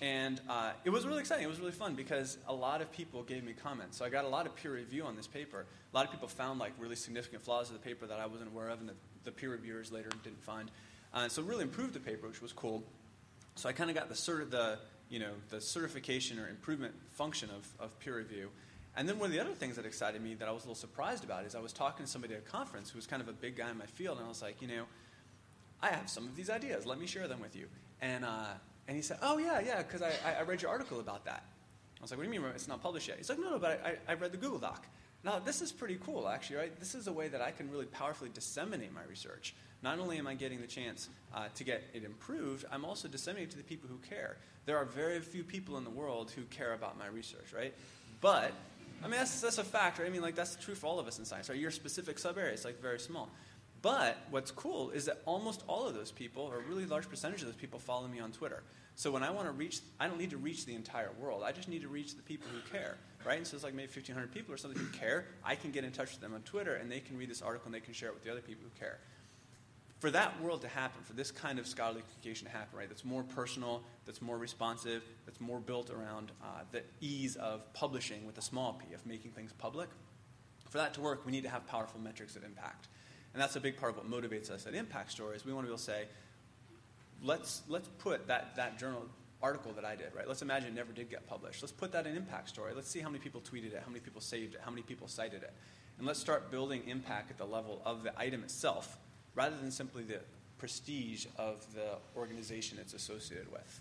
And uh, it was really exciting. It was really fun because a lot of people gave me comments. So I got a lot of peer review on this paper. A lot of people found like really significant flaws of the paper that I wasn't aware of and that the peer reviewers later didn't find. Uh, so really improved the paper, which was cool. So I kind of got the sort of the you know the certification or improvement function of, of peer review. And then one of the other things that excited me that I was a little surprised about is I was talking to somebody at a conference who was kind of a big guy in my field, and I was like, you know, I have some of these ideas. Let me share them with you. And, uh, and he said, oh, yeah, yeah, because I, I read your article about that. I was like, what do you mean it's not published yet? He's like, no, no, but I, I read the Google Doc. Now, this is pretty cool, actually, right? This is a way that I can really powerfully disseminate my research. Not only am I getting the chance uh, to get it improved, I'm also disseminating to the people who care. There are very few people in the world who care about my research, right? But I mean, that's, that's a fact, right? I mean, like, that's true for all of us in science, right? Your specific sub area is, like, very small. But what's cool is that almost all of those people, or a really large percentage of those people, follow me on Twitter. So when I want to reach, I don't need to reach the entire world. I just need to reach the people who care, right? And so it's like maybe 1,500 people or something who care. I can get in touch with them on Twitter, and they can read this article and they can share it with the other people who care for that world to happen, for this kind of scholarly communication to happen, right, that's more personal, that's more responsive, that's more built around uh, the ease of publishing with a small p, of making things public, for that to work, we need to have powerful metrics of impact. And that's a big part of what motivates us at Impact Stories. We want to be able to say, let's, let's put that, that journal article that I did, right? Let's imagine it never did get published. Let's put that in Impact Story. Let's see how many people tweeted it, how many people saved it, how many people cited it. And let's start building impact at the level of the item itself rather than simply the prestige of the organization it's associated with.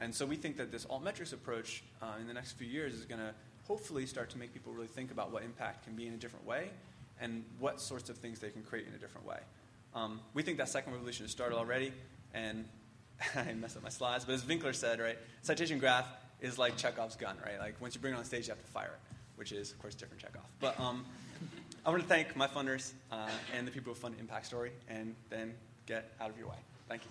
And so we think that this altmetrics approach uh, in the next few years is going to hopefully start to make people really think about what impact can be in a different way and what sorts of things they can create in a different way. Um, we think that second revolution has started already, and I messed up my slides, but as Winkler said, right, citation graph is like Chekhov's gun, right? Like once you bring it on stage, you have to fire it, which is, of course, different Chekhov. But um, I want to thank my funders uh, and the people who fund Impact Story, and then get out of your way. Thank you.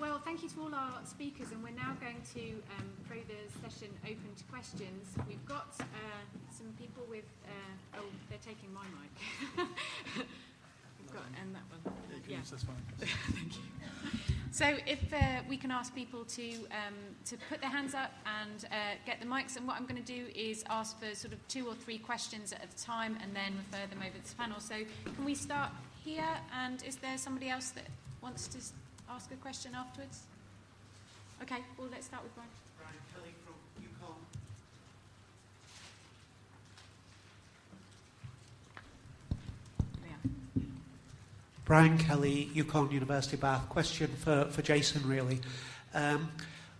Well, thank you to all our speakers, and we're now going to um, throw the session open to questions. We've got uh, some people with, uh, oh, they're taking my mic. We've got, and that one. Yeah, you can yeah. use this one. thank you. So if uh, we can ask people to um, to put their hands up and uh, get the mics, and what I'm going to do is ask for sort of two or three questions at a time, and then refer them over to the panel. So can we start here? And is there somebody else that wants to ask a question afterwards? Okay, well let's start with Brian. Brian Kelly from UKOLN. Brian Kelly, UKOLN University Bath. Question for, for Jason, really. Um,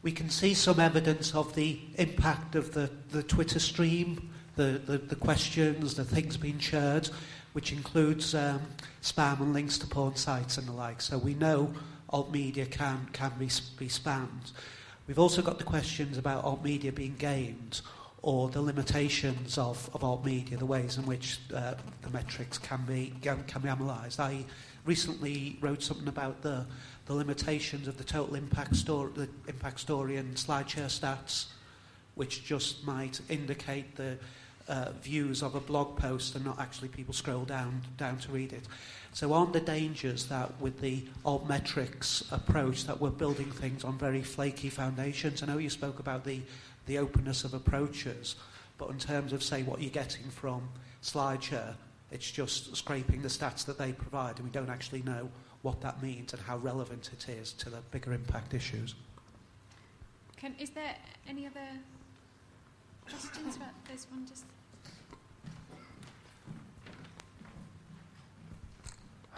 we can see some evidence of the impact of the, the Twitter stream, the, the, the questions, the things being shared, which includes um, spam and links to porn sites and the like. So we know alt media can, can be, be spammed. We've also got the questions about alt media being gamed or the limitations of, of alt media, the ways in which uh, the metrics can be, can, can be analysed. I recently wrote something about the, the limitations of the total impact story, the impact story and SlideShare stats, which just might indicate the uh, views of a blog post and not actually people scroll down, down to read it. So aren't the dangers that with the altmetrics approach that we're building things on very flaky foundations? I know you spoke about the, the openness of approaches, but in terms of, say, what you're getting from SlideShare, it's just scraping the stats that they provide, and we don't actually know what that means and how relevant it is to the bigger impact issues. Can, is there any other questions about this one? Just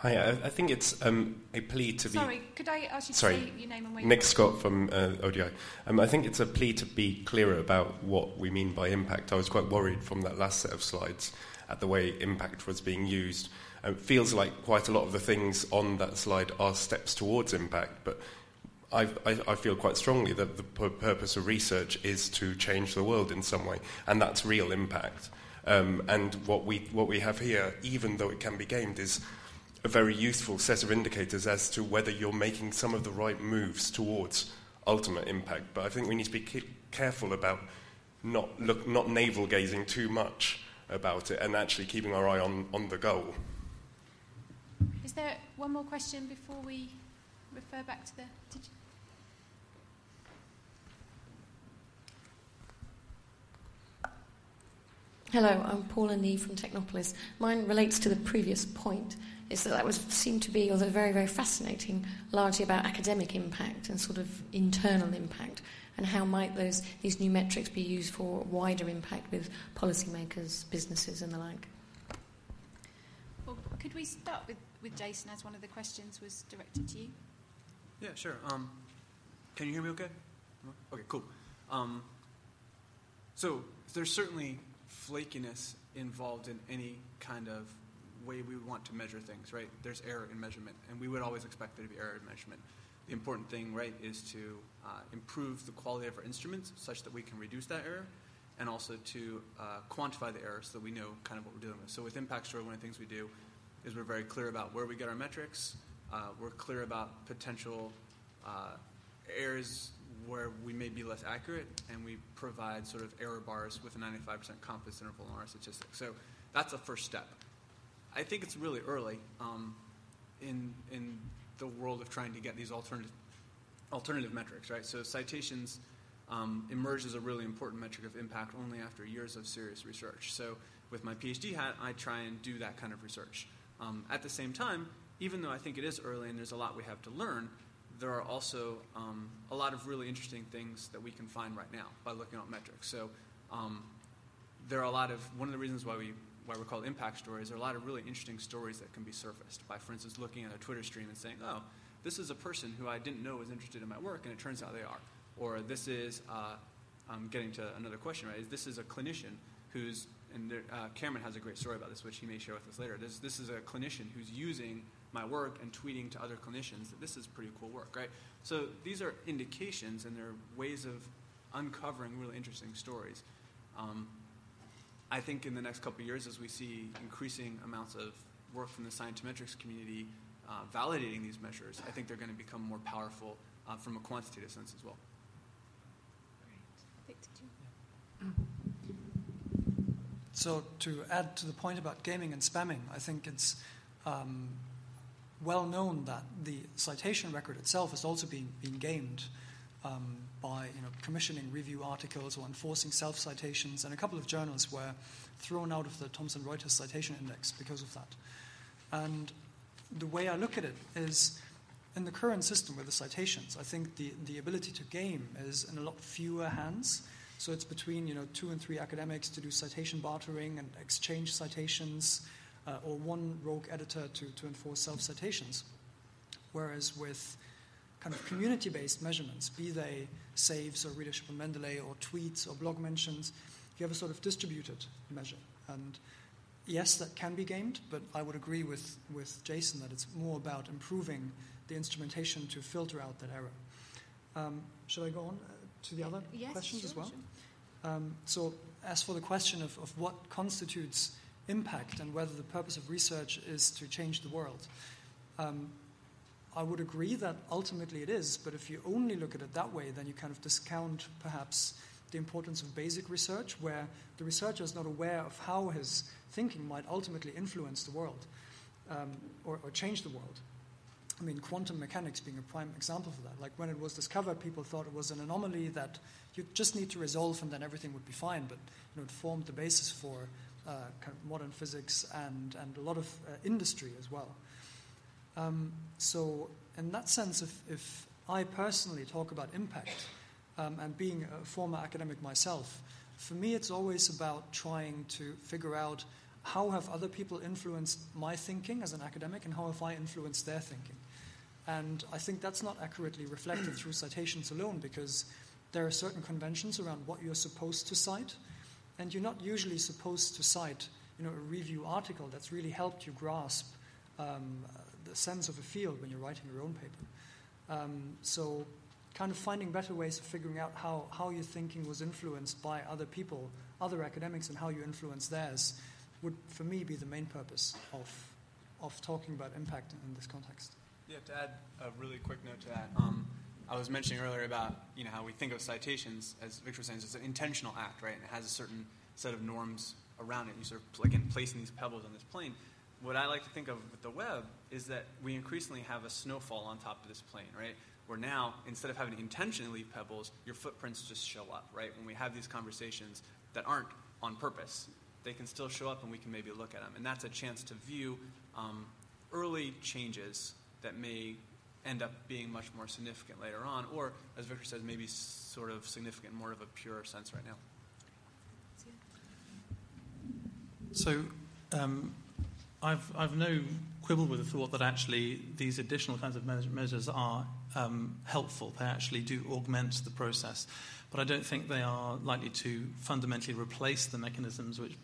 Hi, I, I think it's um, a plea to be. Sorry, could I ask you to Sorry. say your name and where Nick Scott from uh, ODI. Um, I think it's a plea to be clearer about what we mean by impact. I was quite worried from that last set of slides at the way impact was being used. Um, it feels like quite a lot of the things on that slide are steps towards impact, but I, I, feel quite strongly that the purpose of research is to change the world in some way, and that's real impact. Um, and what we, what we have here, even though it can be gamed, is a very useful set of indicators as to whether you're making some of the right moves towards ultimate impact. But I think we need to be careful about not, not navel gazing too much about it and actually keeping our eye on, on the goal. Is there one more question before we refer back to the. Did you? Hello, I'm Paula Nee from Technopolis. Mine relates to the previous point. Is that that was seemed to be, although very very fascinating, largely about academic impact and sort of internal impact, and how might those these new metrics be used for wider impact with policymakers, businesses, and the like. Well, could we start with, with Jason, as one of the questions was directed to you? Yeah, sure. Um, can you hear me okay? Okay, cool. Um, so there's certainly flakiness involved in any kind of way we want to measure things, right? There's error in measurement, and we would always expect there to be error in measurement. The important thing, right, is to uh, improve the quality of our instruments such that we can reduce that error, and also to uh, quantify the error so that we know kind of what we're dealing with. So with Impact Story, one of the things we do is we're very clear about where we get our metrics. Uh, we're clear about potential uh, errors where we may be less accurate, and we provide sort of error bars with a 95% confidence interval in our statistics. So that's a first step. I think it's really early um, in in the world of trying to get these alternative alternative metrics, right? So citations um, emerge as a really important metric of impact only after years of serious research. So with my PhD hat, I try and do that kind of research. Um, at the same time, even though I think it is early and there's a lot we have to learn, there are also um, a lot of really interesting things that we can find right now by looking at metrics. So um, there are a lot of one of the reasons why we why we're called impact stories. There are a lot of really interesting stories that can be surfaced by, for instance, looking at a Twitter stream and saying, "Oh, this is a person who I didn't know was interested in my work, and it turns out they are." Or this is, uh, I'm getting to another question, right? This is a clinician who's, and there, uh, Cameron has a great story about this, which he may share with us later. This, this is a clinician who's using my work and tweeting to other clinicians that this is pretty cool work, right? So these are indications and they're ways of uncovering really interesting stories. Um, I think in the next couple years, as we see increasing amounts of work from the scientometrics community uh, validating these measures, I think they're going to become more powerful uh, from a quantitative sense as well. So to add to the point about gaming and spamming, I think it's um, well known that the citation record itself has also been, been gamed um, by you know, commissioning review articles or enforcing self citations, and a couple of journals were thrown out of the Thomson Reuters citation index because of that. And the way I look at it is in the current system with the citations, I think the, the ability to game is in a lot fewer hands. So it's between you know two and three academics to do citation bartering and exchange citations, uh, or one rogue editor to, to enforce self citations. Whereas with kind of community based measurements, be they saves or readership on Mendeley or tweets or blog mentions, you have a sort of distributed measure. And yes, that can be gamed, but I would agree with, with Jason that it's more about improving the instrumentation to filter out that error. Um, should I go on uh, to the other yes, questions sure, as well? Sure. Um, so, as for the question of, of what constitutes impact and whether the purpose of research is to change the world, um, I would agree that ultimately it is, but if you only look at it that way, then you kind of discount perhaps the importance of basic research, where the researcher is not aware of how his thinking might ultimately influence the world um, or, or change the world. I mean, quantum mechanics being a prime example for that. Like when it was discovered, people thought it was an anomaly that you just need to resolve and then everything would be fine. But you know, it formed the basis for uh, kind of modern physics and, and a lot of uh, industry as well. Um, so, in that sense, if, if I personally talk about impact um, and being a former academic myself, for me it's always about trying to figure out how have other people influenced my thinking as an academic and how have I influenced their thinking. And I think that's not accurately reflected through citations alone because there are certain conventions around what you're supposed to cite, and you're not usually supposed to cite you know, a review article that's really helped you grasp um, the sense of a field when you're writing your own paper. Um, so, kind of finding better ways of figuring out how, how your thinking was influenced by other people, other academics, and how you influence theirs would, for me, be the main purpose of, of talking about impact in, this context. Yeah, to add a really quick note to that, um, I was mentioning earlier about you know how we think of citations, as Victor was saying, it's an intentional act, right? And it has a certain set of norms around it. You sort of, again, placing these pebbles on this plane. What I like to think of with the web is that we increasingly have a snowfall on top of this plane, right? Where now, instead of having to intentionally leave pebbles, your footprints just show up, right? When we have these conversations that aren't on purpose, they can still show up and we can maybe look at them. And that's a chance to view um, early changes that may end up being much more significant later on, or, as Victor says, maybe sort of significant more of a pure sense right now. So, um, I've, I've no quibble with the thought that actually these additional kinds of measures are um, helpful. They actually do augment the process. But I don't think they are likely to fundamentally replace the mechanisms which,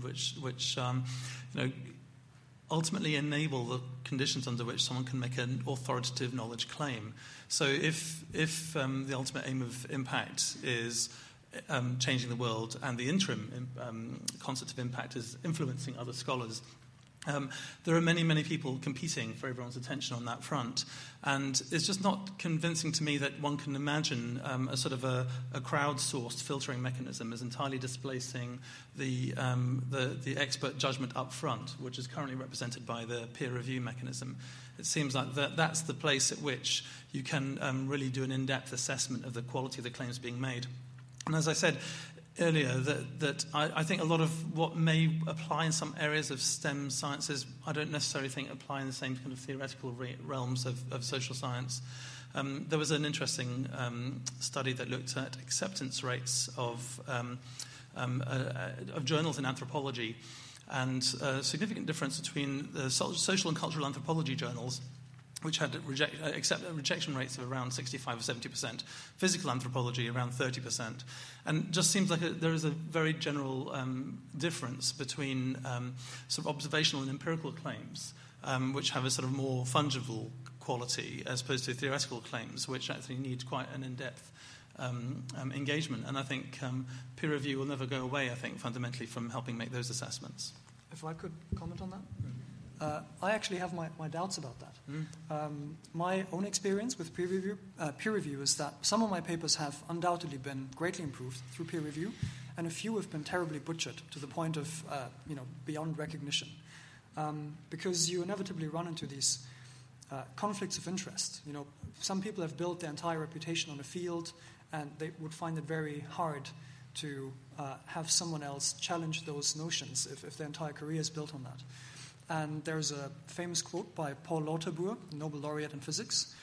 which, which um, you know, ultimately enable the conditions under which someone can make an authoritative knowledge claim. So if, if um, the ultimate aim of impact is um, changing the world and the interim um, concept of impact is influencing other scholars, um, there are many, many people competing for everyone's attention on that front. And it's just not convincing to me that one can imagine um, a sort of a, a crowdsourced filtering mechanism as entirely displacing the, um, the, the expert judgment up front, which is currently represented by the peer review mechanism. It seems like that, that's the place at which you can um, really do an in depth assessment of the quality of the claims being made. And as I said, earlier that, that I, I, think a lot of what may apply in some areas of STEM sciences, I don't necessarily think apply in the same kind of theoretical re- realms of, of, social science. Um, there was an interesting um, study that looked at acceptance rates of, um, um uh, uh, of journals in anthropology and a significant difference between the social and cultural anthropology journals which had reject, uh, accept, uh, rejection rates of around 65 or 70 percent, physical anthropology around 30 percent. And just seems like a, there is a very general um, difference between um, sort of observational and empirical claims, um, which have a sort of more fungible quality as opposed to theoretical claims, which actually need quite an in depth um, um, engagement. And I think um, peer review will never go away, I think, fundamentally from helping make those assessments. If I could comment on that? Uh, I actually have my, my doubts about that. Mm. Um, my own experience with peer review, uh, peer review is that some of my papers have undoubtedly been greatly improved through peer review, and a few have been terribly butchered to the point of uh, you know beyond recognition, um, because you inevitably run into these uh, conflicts of interest. You know, some people have built their entire reputation on a field, and they would find it very hard to uh, have someone else challenge those notions if, if their entire career is built on that. And there's a famous quote by Paul Lauterbur, Nobel laureate in physics,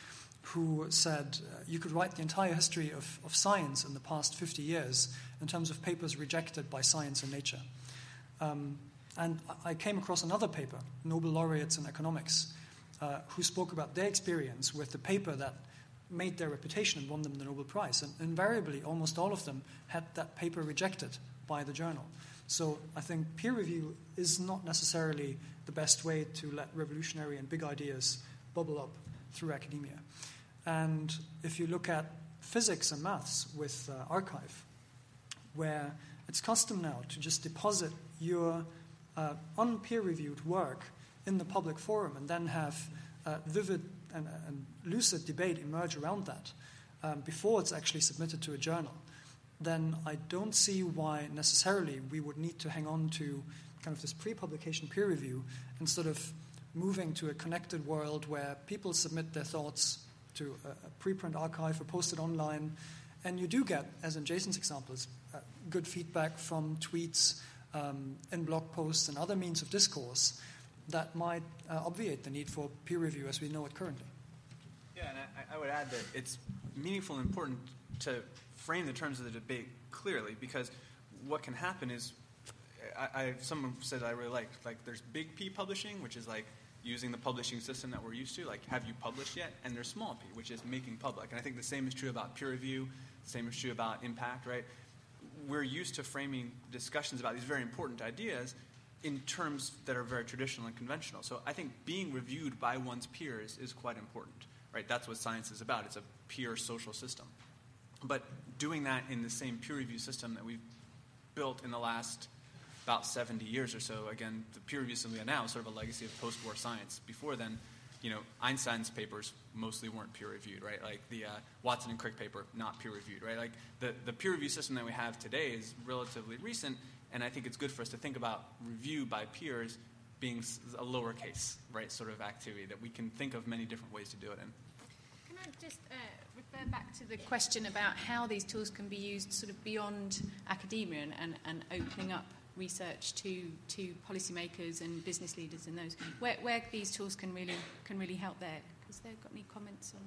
who said uh, you could write the entire history of, of science in the past 50 years in terms of papers rejected by science and nature. Um, and I came across another paper, Nobel laureates in economics, uh, who spoke about their experience with the paper that made their reputation and won them the Nobel Prize. And invariably, almost all of them had that paper rejected by the journal. So I think peer review is not necessarily the best way to let revolutionary and big ideas bubble up through academia. And if you look at physics and maths with uh, arXiv, where it's custom now to just deposit your uh, unpeer reviewed work in the public forum and then have uh, vivid and, and, lucid debate emerge around that um, before it's actually submitted to a journal, then I don't see why necessarily we would need to hang on to kind of this pre publication peer review instead of moving to a connected world where people submit their thoughts to a, preprint archive or post it online. And you do get, as in Jason's examples, uh, good feedback from tweets um, in blog posts and other means of discourse that might uh, obviate the need for peer review as we know it currently. Yeah, and I, I would add that it's meaningful and important to frame the terms of the debate clearly because what can happen is I, I, someone said I really liked like there's big P publishing, which is like using the publishing system that we're used to, like have you published yet? And there's small p, which is making public. And I think the same is true about peer review, same is true about impact, right? We're used to framing discussions about these very important ideas in terms that are very traditional and conventional. So I think being reviewed by one's peers is quite important, right? That's what science is about. It's a peer social system. But doing that in the same peer review system that we've built in the last about 70 years or so. Again, the peer review system we have now is sort of a legacy of post-war science. Before then, you know, Einstein's papers mostly weren't peer reviewed, right? Like the uh, Watson and Crick paper, not peer reviewed, right? Like the, the peer review system that we have today is relatively recent, and I think it's good for us to think about review by peers being a lowercase, right, sort of activity that we can think of many different ways to do it in. Can I just uh, refer back to the question about how these tools can be used sort of beyond academia and, and, and opening up research to, to policymakers and business leaders and those, where, where these tools can really, can really help there. Has there got any comments on?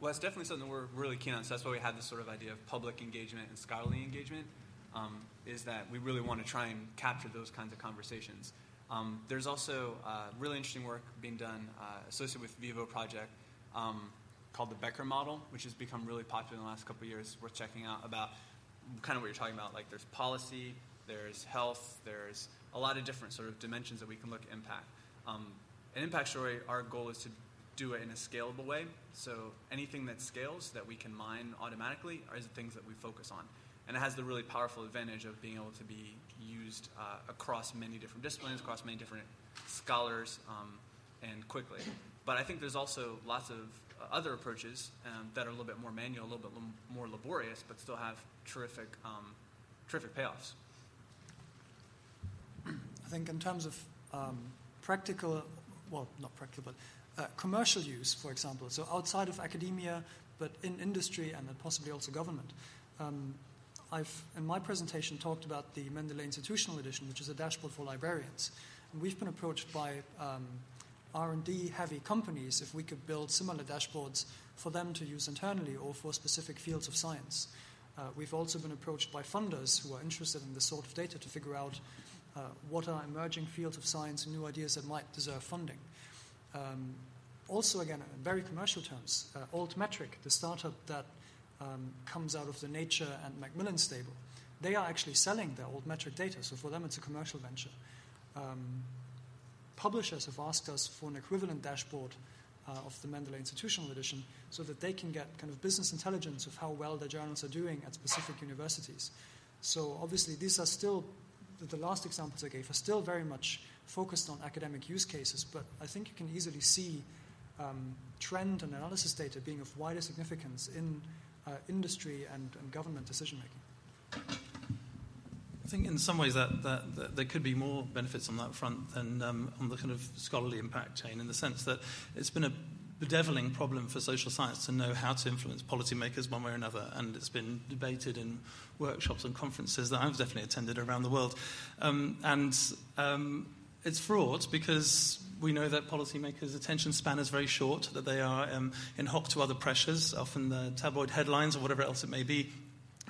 Well, it's definitely something we're really keen on. So that's why we had this sort of idea of public engagement and scholarly engagement. Um, is that we really want to try and capture those kinds of conversations. Um, there's also uh, really interesting work being done uh, associated with Vivo Project um, called the Becker model, which has become really popular in the last couple of years. Worth checking out about kind of what you're talking about. Like there's policy, there's health, there's a lot of different sort of dimensions that we can look at impact. Um, an ImpactStory, our goal is to do it in a scalable way. So anything that scales that we can mine automatically are the things that we focus on. And it has the really powerful advantage of being able to be used uh, across many different disciplines, across many different scholars, um, and quickly. But I think there's also lots of other approaches um, that are a little bit more manual, a little bit more laborious, but still have terrific, um, terrific payoffs. I think in terms of um, practical, well, not practical, but uh, commercial use, for example, so outside of academia, but in industry and possibly also government. Um, I've, in my presentation, talked about the Mendeley Institutional Edition, which is a dashboard for librarians. And we've been approached by um, R&D heavy companies if we could build similar dashboards for them to use internally or for specific fields of science. Uh, we've also been approached by funders who are interested in this sort of data to figure out uh, what are emerging fields of science and new ideas that might deserve funding. Um, also, again, in very commercial terms, uh, Altmetric, the startup that um, comes out of the Nature and Macmillan stable, they are actually selling their Altmetric data, so for them it's a commercial venture. Um, publishers have asked us for an equivalent dashboard uh, of the Mendeley Institutional Edition so that they can get kind of business intelligence of how well their journals are doing at specific universities. So obviously, these are still, the last examples I gave are still very much focused on academic use cases, but I think you can easily see um, trend and analysis data being of wider significance in uh, industry and, and government decision making. Think in some ways that, that, that, there could be more benefits on that front than um, on the kind of scholarly impact chain, in the sense that it's been a bedeviling problem for social science to know how to influence policymakers one way or another, and it's been debated in workshops and conferences that I've definitely attended around the world. Um, and um, it's fraught because we know that policymakers' attention span is very short, that they are um, in hock to other pressures, often the tabloid headlines or whatever else it may be,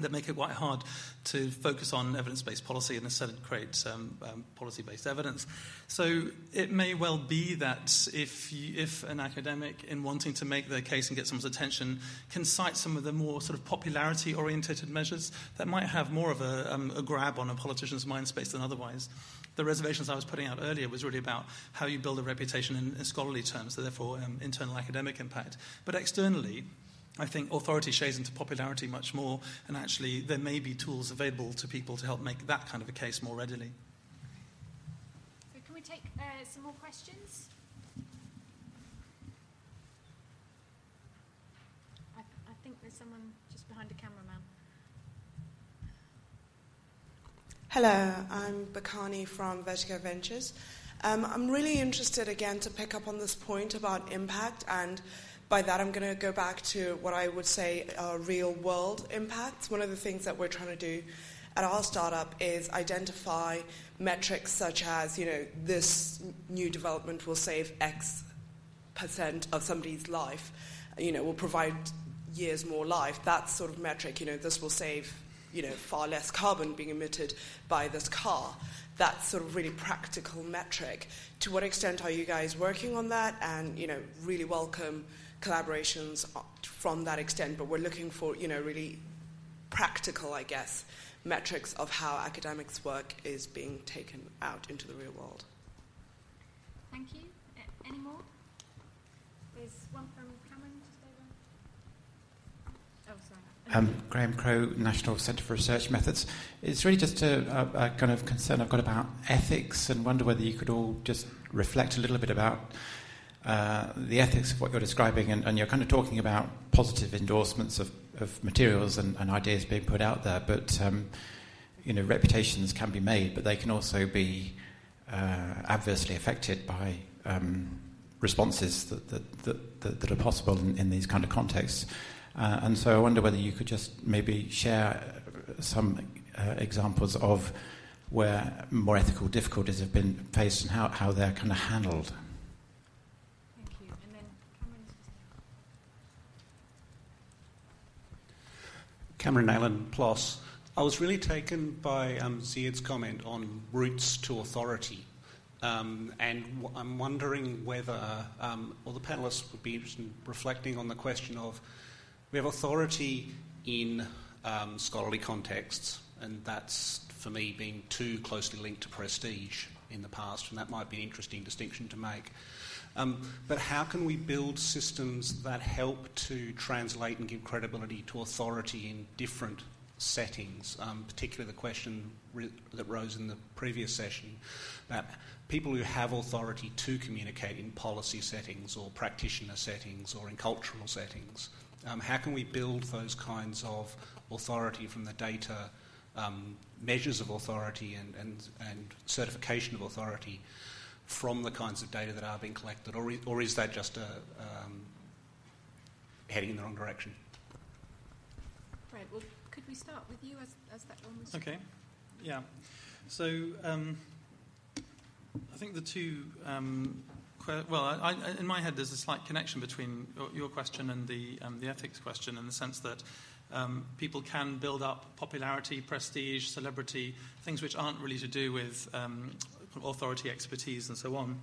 that make it quite hard to focus on evidence-based policy and instead create um, um, policy-based evidence. So it may well be that if, you, if an academic, in wanting to make their case and get someone's attention, can cite some of the more sort of popularity-orientated measures that might have more of a, um, a grab on a politician's mind space than otherwise the reservations I was putting out earlier was really about how you build a reputation in, in scholarly terms, so therefore um, internal academic impact. But externally, I think authority shades into popularity much more, and actually there may be tools available to people to help make that kind of a case more readily. So can we take uh, some more questions? I, I think there's someone just behind the cameraman. Hello, I'm Bakani from Vertigo Ventures. Um, I'm really interested again to pick up on this point about impact, and by that I'm going to go back to what I would say are real world impacts. One of the things that we're trying to do at our startup is identify metrics such as, you know, this new development will save X percent of somebody's life, you know, will provide years more life. That sort of metric, you know, this will save you know, far less carbon being emitted by this car. That sort of really practical metric. To what extent are you guys working on that? And, you know, really welcome collaborations from that extent, but we're looking for, you know, really practical, I guess, metrics of how academics' work is being taken out into the real world. Thank you. Any more? There's one from Cameron just over. Oh, sorry. Um, Graham Crow, National Centre for Research Methods. It's really just a, a, a, kind of concern I've got about ethics and wonder whether you could all just reflect a little bit about uh, the ethics of what you're describing. And, and, you're kind of talking about positive endorsements of, of materials and, and, ideas being put out there. But, um, you know, reputations can be made, but they can also be uh, adversely affected by um, responses that, that, that, that, are possible in, in these kind of contexts. Uh, and so I wonder whether you could just maybe share some uh, examples of where more ethical difficulties have been faced and how, how they're kind of handled. Thank you. And then Cameron. Cameron Neylon PLOS. I was really taken by um, Ziyad's comment on routes to authority. Um, and w- I'm wondering whether, um, or the panelists would be interested in reflecting on the question of we have authority in um, scholarly contexts, and that's for me been too closely linked to prestige in the past, and that might be an interesting distinction to make. Um, but how can we build systems that help to translate and give credibility to authority in different settings? Um, particularly the question re- that rose in the previous session about people who have authority to communicate in policy settings or practitioner settings or in cultural settings. Um, how can we build those kinds of authority from the data, um, measures of authority, and, and, and certification of authority from the kinds of data that are being collected, or, or is that just a, um, heading in the wrong direction? Right. Well, could we start with you as, as that one was? Okay. Yeah. So um, I think the two um, well, I, I, in my head, there's a slight connection between your question and the, um, the ethics question in the sense that um, people can build up popularity, prestige, celebrity, things which aren't really to do with um, authority, expertise, and so on.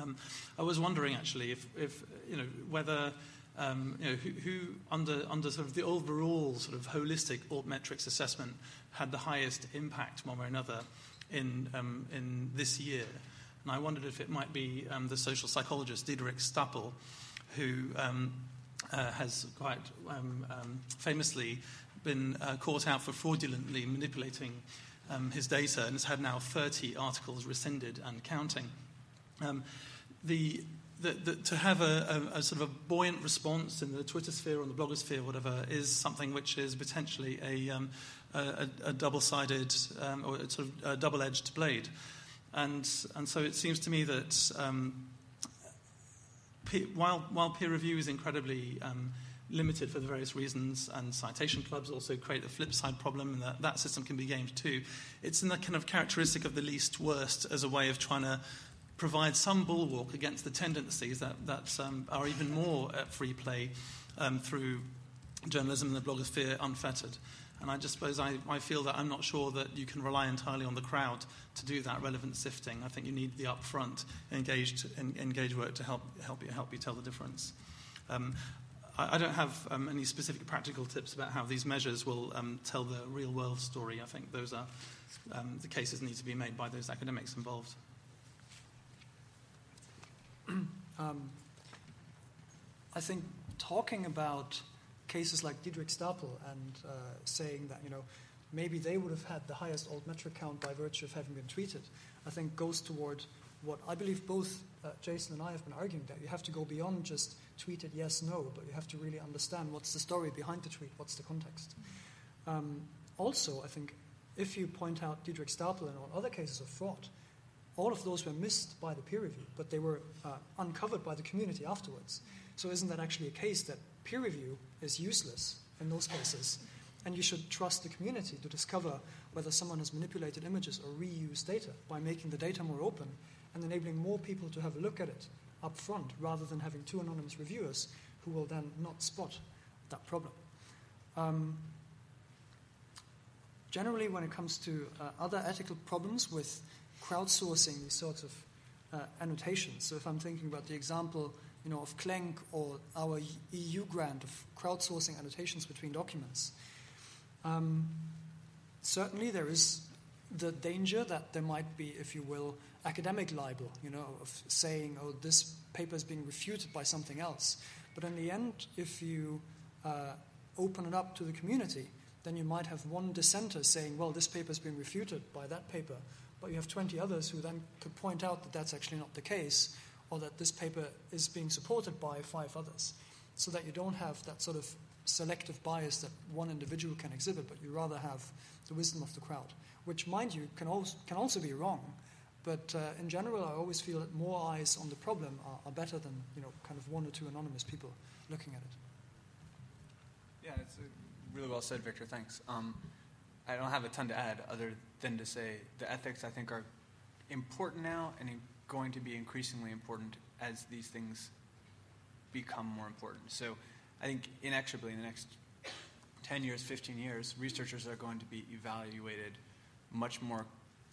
Um, I was wondering actually if, if you know, whether um, you know, who, who, under, under sort of the overall sort of holistic altmetrics assessment had the highest impact one way or another in, um, in this year. And I wondered if it might be um, the social psychologist Diederik Stapel, who um, uh, has quite um, famously been uh, caught out for fraudulently manipulating um, his data and has had now 30 articles rescinded and counting. Um, the, the, the, to have a, a, a, sort of a buoyant response in the Twitter sphere or the blogosphere, whatever, is something which is potentially a, a, a double-sided um, or sort of a double-edged blade. And, and so it seems to me that um, while, while peer review is incredibly um, limited for the various reasons, and citation clubs also create a flip side problem, and that, that system can be gamed too. It's in the kind of characteristic of the least worst as a way of trying to provide some bulwark against the tendencies that, that um, are even more at free play um, through journalism and the blogosphere unfettered. And I just suppose I, I feel that I'm not sure that you can rely entirely on the crowd to do that relevant sifting. I think you need the upfront engaged, engaged work to help, help, you, help you tell the difference. Um, I, I, don't have um, any specific practical tips about how these measures will um, tell the real world story. I think those are um, the cases need to be made by those academics involved. Um, I think talking about cases like Diederik Stapel and uh, saying that, you know, maybe they would have had the highest altmetric count by virtue of having been tweeted, I think goes toward what I believe both uh, Jason and I have been arguing that you have to go beyond just tweeted yes, no, but you have to really understand what's the story behind the tweet, what's the context. Um, also, I think if you point out Diederik Stapel and all other cases of fraud, all of those were missed by the peer review, but they were uh, uncovered by the community afterwards. So, isn't that actually a case that peer review is useless in those cases, and you should trust the community to discover whether someone has manipulated images or reused data by making the data more open and enabling more people to have a look at it up front rather than having two anonymous reviewers who will then not spot that problem. Um, generally, when it comes to uh, other ethical problems with crowdsourcing these sorts of uh, annotations, so if I'm thinking about the example you know, of Clenk or our EU grant of crowdsourcing annotations between documents. Um, certainly, there is the danger that there might be, if you will, academic libel, you know, of saying, oh, this paper is being refuted by something else. But in the end, if you uh, open it up to the community, then you might have one dissenter saying, well, this paper has been refuted by that paper. But you have 20 others who then could point out that that's actually not the case or that this paper is being supported by five others, so that you don't have that sort of selective bias that one individual can exhibit, but you rather have the wisdom of the crowd, which, mind you, can also, can also be wrong. But uh, in general, I always feel that more eyes on the problem are, are, better than you know, kind of one or two anonymous people looking at it. Yeah, it's really well said, Victor. Thanks. Um, I don't have a ton to add other than to say the ethics I think are important now and going to be increasingly important as these things become more important. So I think inexorably in the next 10 years, 15 years, researchers are going to be evaluated much more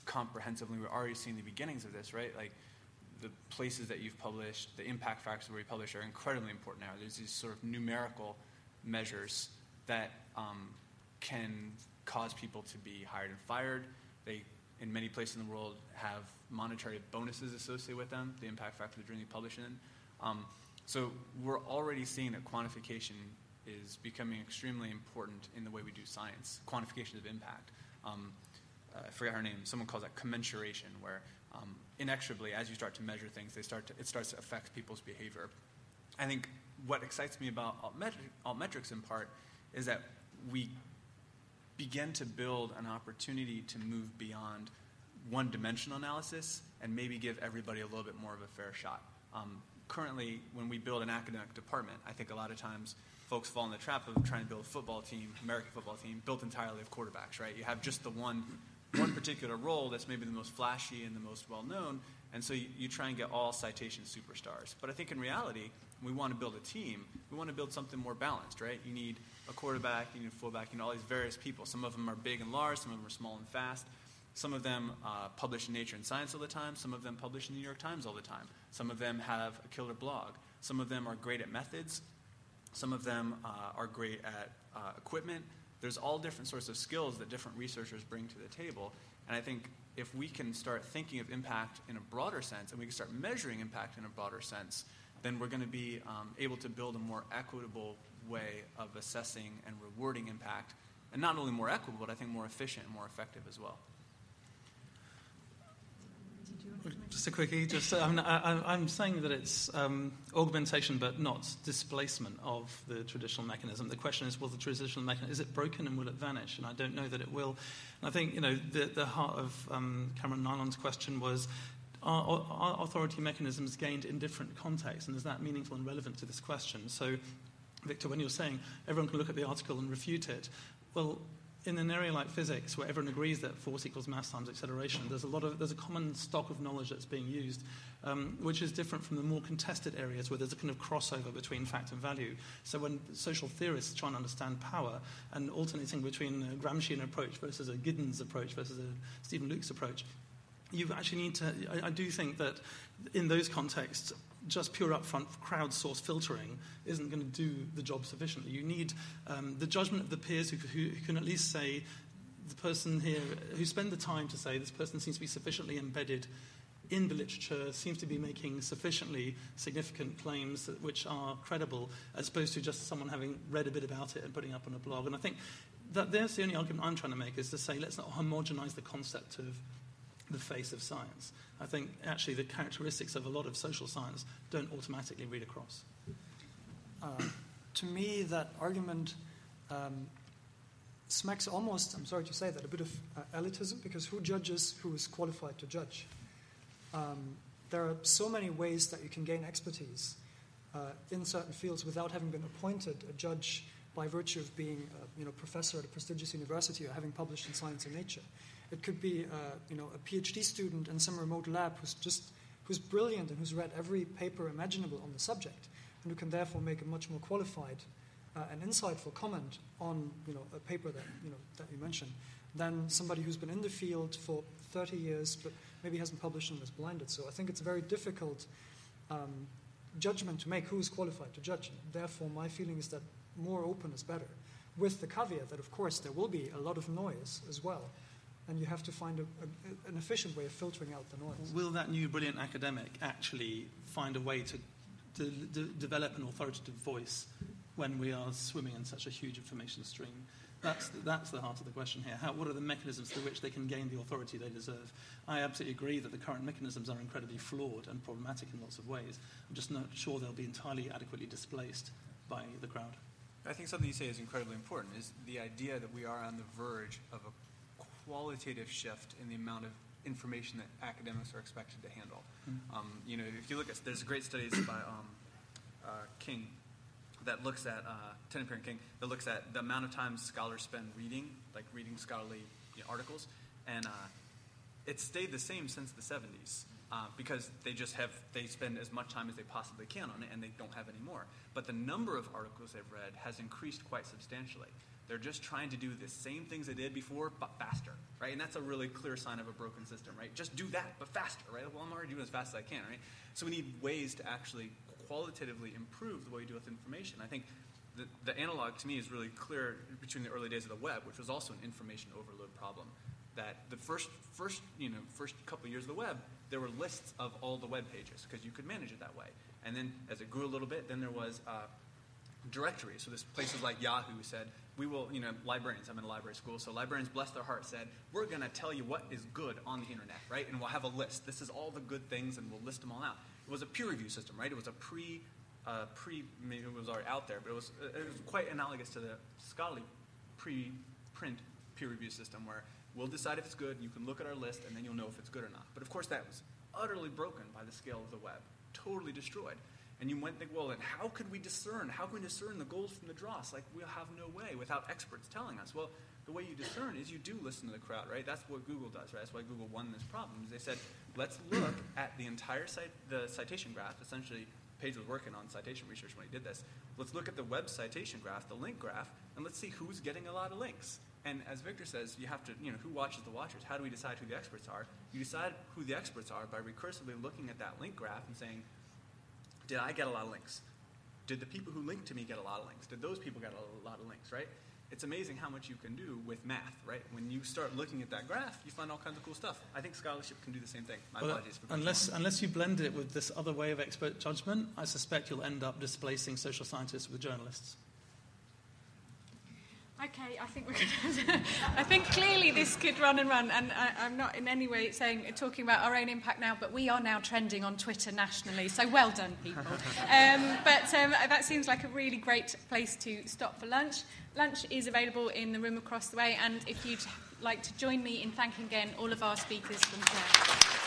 comprehensively. We're already seeing the beginnings of this, right? Like the places that you've published, the impact factors where you publish are incredibly important now. There's these sort of numerical measures that um, can cause people to be hired and fired. They, in many places in the world, have monetary bonuses associated with them, the impact factor the journal you publish in. Um, so we're already seeing that quantification is becoming extremely important in the way we do science, quantification of impact. Um, uh, I forget her name. Someone calls that commensuration, where um, inexorably, as you start to measure things, they start to, it starts to affect people's behavior. I think what excites me about altmetrics in part is that we begin to build an opportunity to move beyond one dimensional analysis and maybe give everybody a little bit more of a fair shot. Um, currently, when we build an academic department, I think a lot of times folks fall in the trap of trying to build a football team, American football team, built entirely of quarterbacks, right? You have just the one, one particular role that's maybe the most flashy and the most well known, and so you, you try and get all citation superstars. But I think in reality, we want to build a team. We want to build something more balanced, right? You need a quarterback, you need a fullback, you need all these various people. Some of them are big and large, some of them are small and fast. Some of them uh, publish in Nature and Science all the time. Some of them publish in the New York Times all the time. Some of them have a killer blog. Some of them are great at methods. Some of them uh, are great at uh, equipment. There's all different sorts of skills that different researchers bring to the table. And I think if we can start thinking of impact in a broader sense and we can start measuring impact in a broader sense, then we're going to be um, able to build a more equitable way of assessing and rewarding impact. And not only more equitable, but I think more efficient and more effective as well. Just a quickie. Just I mean, I, am saying that it's um, augmentation, but not displacement of the traditional mechanism. The question is, will the traditional mechanism is it broken and will it vanish? And I don't know that it will. And I think you know the, the heart of um, Cameron Neylon's question was. Are authority mechanisms gained in different contexts, and is that meaningful and relevant to this question? So, Victor, when you're saying everyone can look at the article and refute it, well, in an area like physics, where everyone agrees that force equals mass times acceleration, there's a lot of there's a common stock of knowledge that's being used, um, which is different from the more contested areas where there's a kind of crossover between fact and value. So when social theorists try and understand power and alternating between a Gramscian approach versus a Giddens approach versus a Steven Lukes approach, you actually need to. I, I do think that in those contexts, just pure upfront crowdsourced filtering isn't going to do the job sufficiently. You need um, the judgment of the peers who, who, who, can at least say, the person here, who spend the time to say, this person seems to be sufficiently embedded in the literature, seems to be making sufficiently significant claims that, which are credible, as opposed to just someone having read a bit about it and putting up on a blog. And I think that there's the only argument I'm trying to make is to say, let's not homogenize the concept of the face of science. I think actually the characteristics of a lot of social science don't automatically read across. Uh, to me, that argument um, smacks almost, I'm sorry to say that, a bit of uh, elitism because who judges who is qualified to judge? Um, there are so many ways that you can gain expertise uh, in certain fields without having been appointed a judge by virtue of being a you know, professor at a prestigious university or having published in Science and Nature. It could be uh, you know, a PhD student in some remote lab who's just who's brilliant and who's read every paper imaginable on the subject, and who can therefore make a much more qualified uh, and insightful comment on you know, a paper that you, know, that you mentioned than somebody who's been in the field for 30 years but maybe hasn't published and is blinded. So I think it's a very difficult um, judgment to make who is qualified to judge. And therefore, my feeling is that more open is better, with the caveat that, of course, there will be a lot of noise as well and you have to find a, a, an efficient way of filtering out the noise. Will that new brilliant academic actually find a way to, to, to develop an authoritative voice when we are swimming in such a huge information stream? That's the, that's the heart of the question here. How, what are the mechanisms through which they can gain the authority they deserve? I absolutely agree that the current mechanisms are incredibly flawed and problematic in lots of ways. I'm just not sure they'll be entirely adequately displaced by the crowd. I think something you say is incredibly important is the idea that we are on the verge of a qualitative shift in the amount of information that academics are expected to handle. Mm-hmm. Um, you know, if you look at, there's great studies by um, uh, King that looks at, uh, Tenopir King, that looks at the amount of time scholars spend reading, like reading scholarly you know, articles, and uh, it's stayed the same since the 70s. Uh, because they just have they spend as much time as they possibly can on it and they don't have any more but the number of articles they've read has increased quite substantially they're just trying to do the same things they did before, but faster, right? And that's a really clear sign of a broken system, right? Just do that, but faster, right? Well, I'm already doing as fast as I can, right? So we need ways to actually qualitatively improve the way we deal with information. I think the, the analog to me is really clear between the early days of the web, which was also an information overload problem. That the first, first, you know, first couple of years of the web, there were lists of all the web pages because you could manage it that way. And then as it grew a little bit, then there was uh, directories. So this places like Yahoo said, we will, you know, librarians, I'm in a library school, so librarians, bless their heart, said, we're going to tell you what is good on the internet, right? And we'll have a list. This is all the good things, and we'll list them all out. It was a peer review system, right? It was a pre, uh, pre, it was already out there, but it was, it was quite analogous to the scholarly pre-print peer review system where we'll decide if it's good, you can look at our list, and then you'll know if it's good or not. But of course, that was utterly broken by the scale of the web, totally destroyed. And you might think, well, then how could we discern? How can we discern the gold from the dross? Like, we'll have no way without experts telling us. Well, the way you discern is you do listen to the crowd, right? That's what Google does, right? That's why Google won this problem. They said, let's look at the entire site, the citation graph. Essentially, Page was working on citation research when he did this. Let's look at the web citation graph, the link graph, and let's see who's getting a lot of links. And as Victor says, you have to, you know, who watches the watchers? How do we decide who the experts are? You decide who the experts are by recursively looking at that link graph and saying, did I get a lot of links? Did the people who linked to me get a lot of links? Did those people get a lot of links, right? It's amazing how much you can do with math, right? When you start looking at that graph, you find all kinds of cool stuff. I think scholarship can do the same thing. My well, apologies for unless unless you blend it with this other way of expert judgment, I suspect you'll end up displacing social scientists with journalists. Okay, I think we're going to. I think clearly this could run and run, and I, am not in any way saying talking about our own impact now, but we are now trending on Twitter nationally. So well done, people. Um, but um, that seems like a really great place to stop for lunch. Lunch is available in the room across the way, and if you'd like to join me in thanking again all of our speakers from today.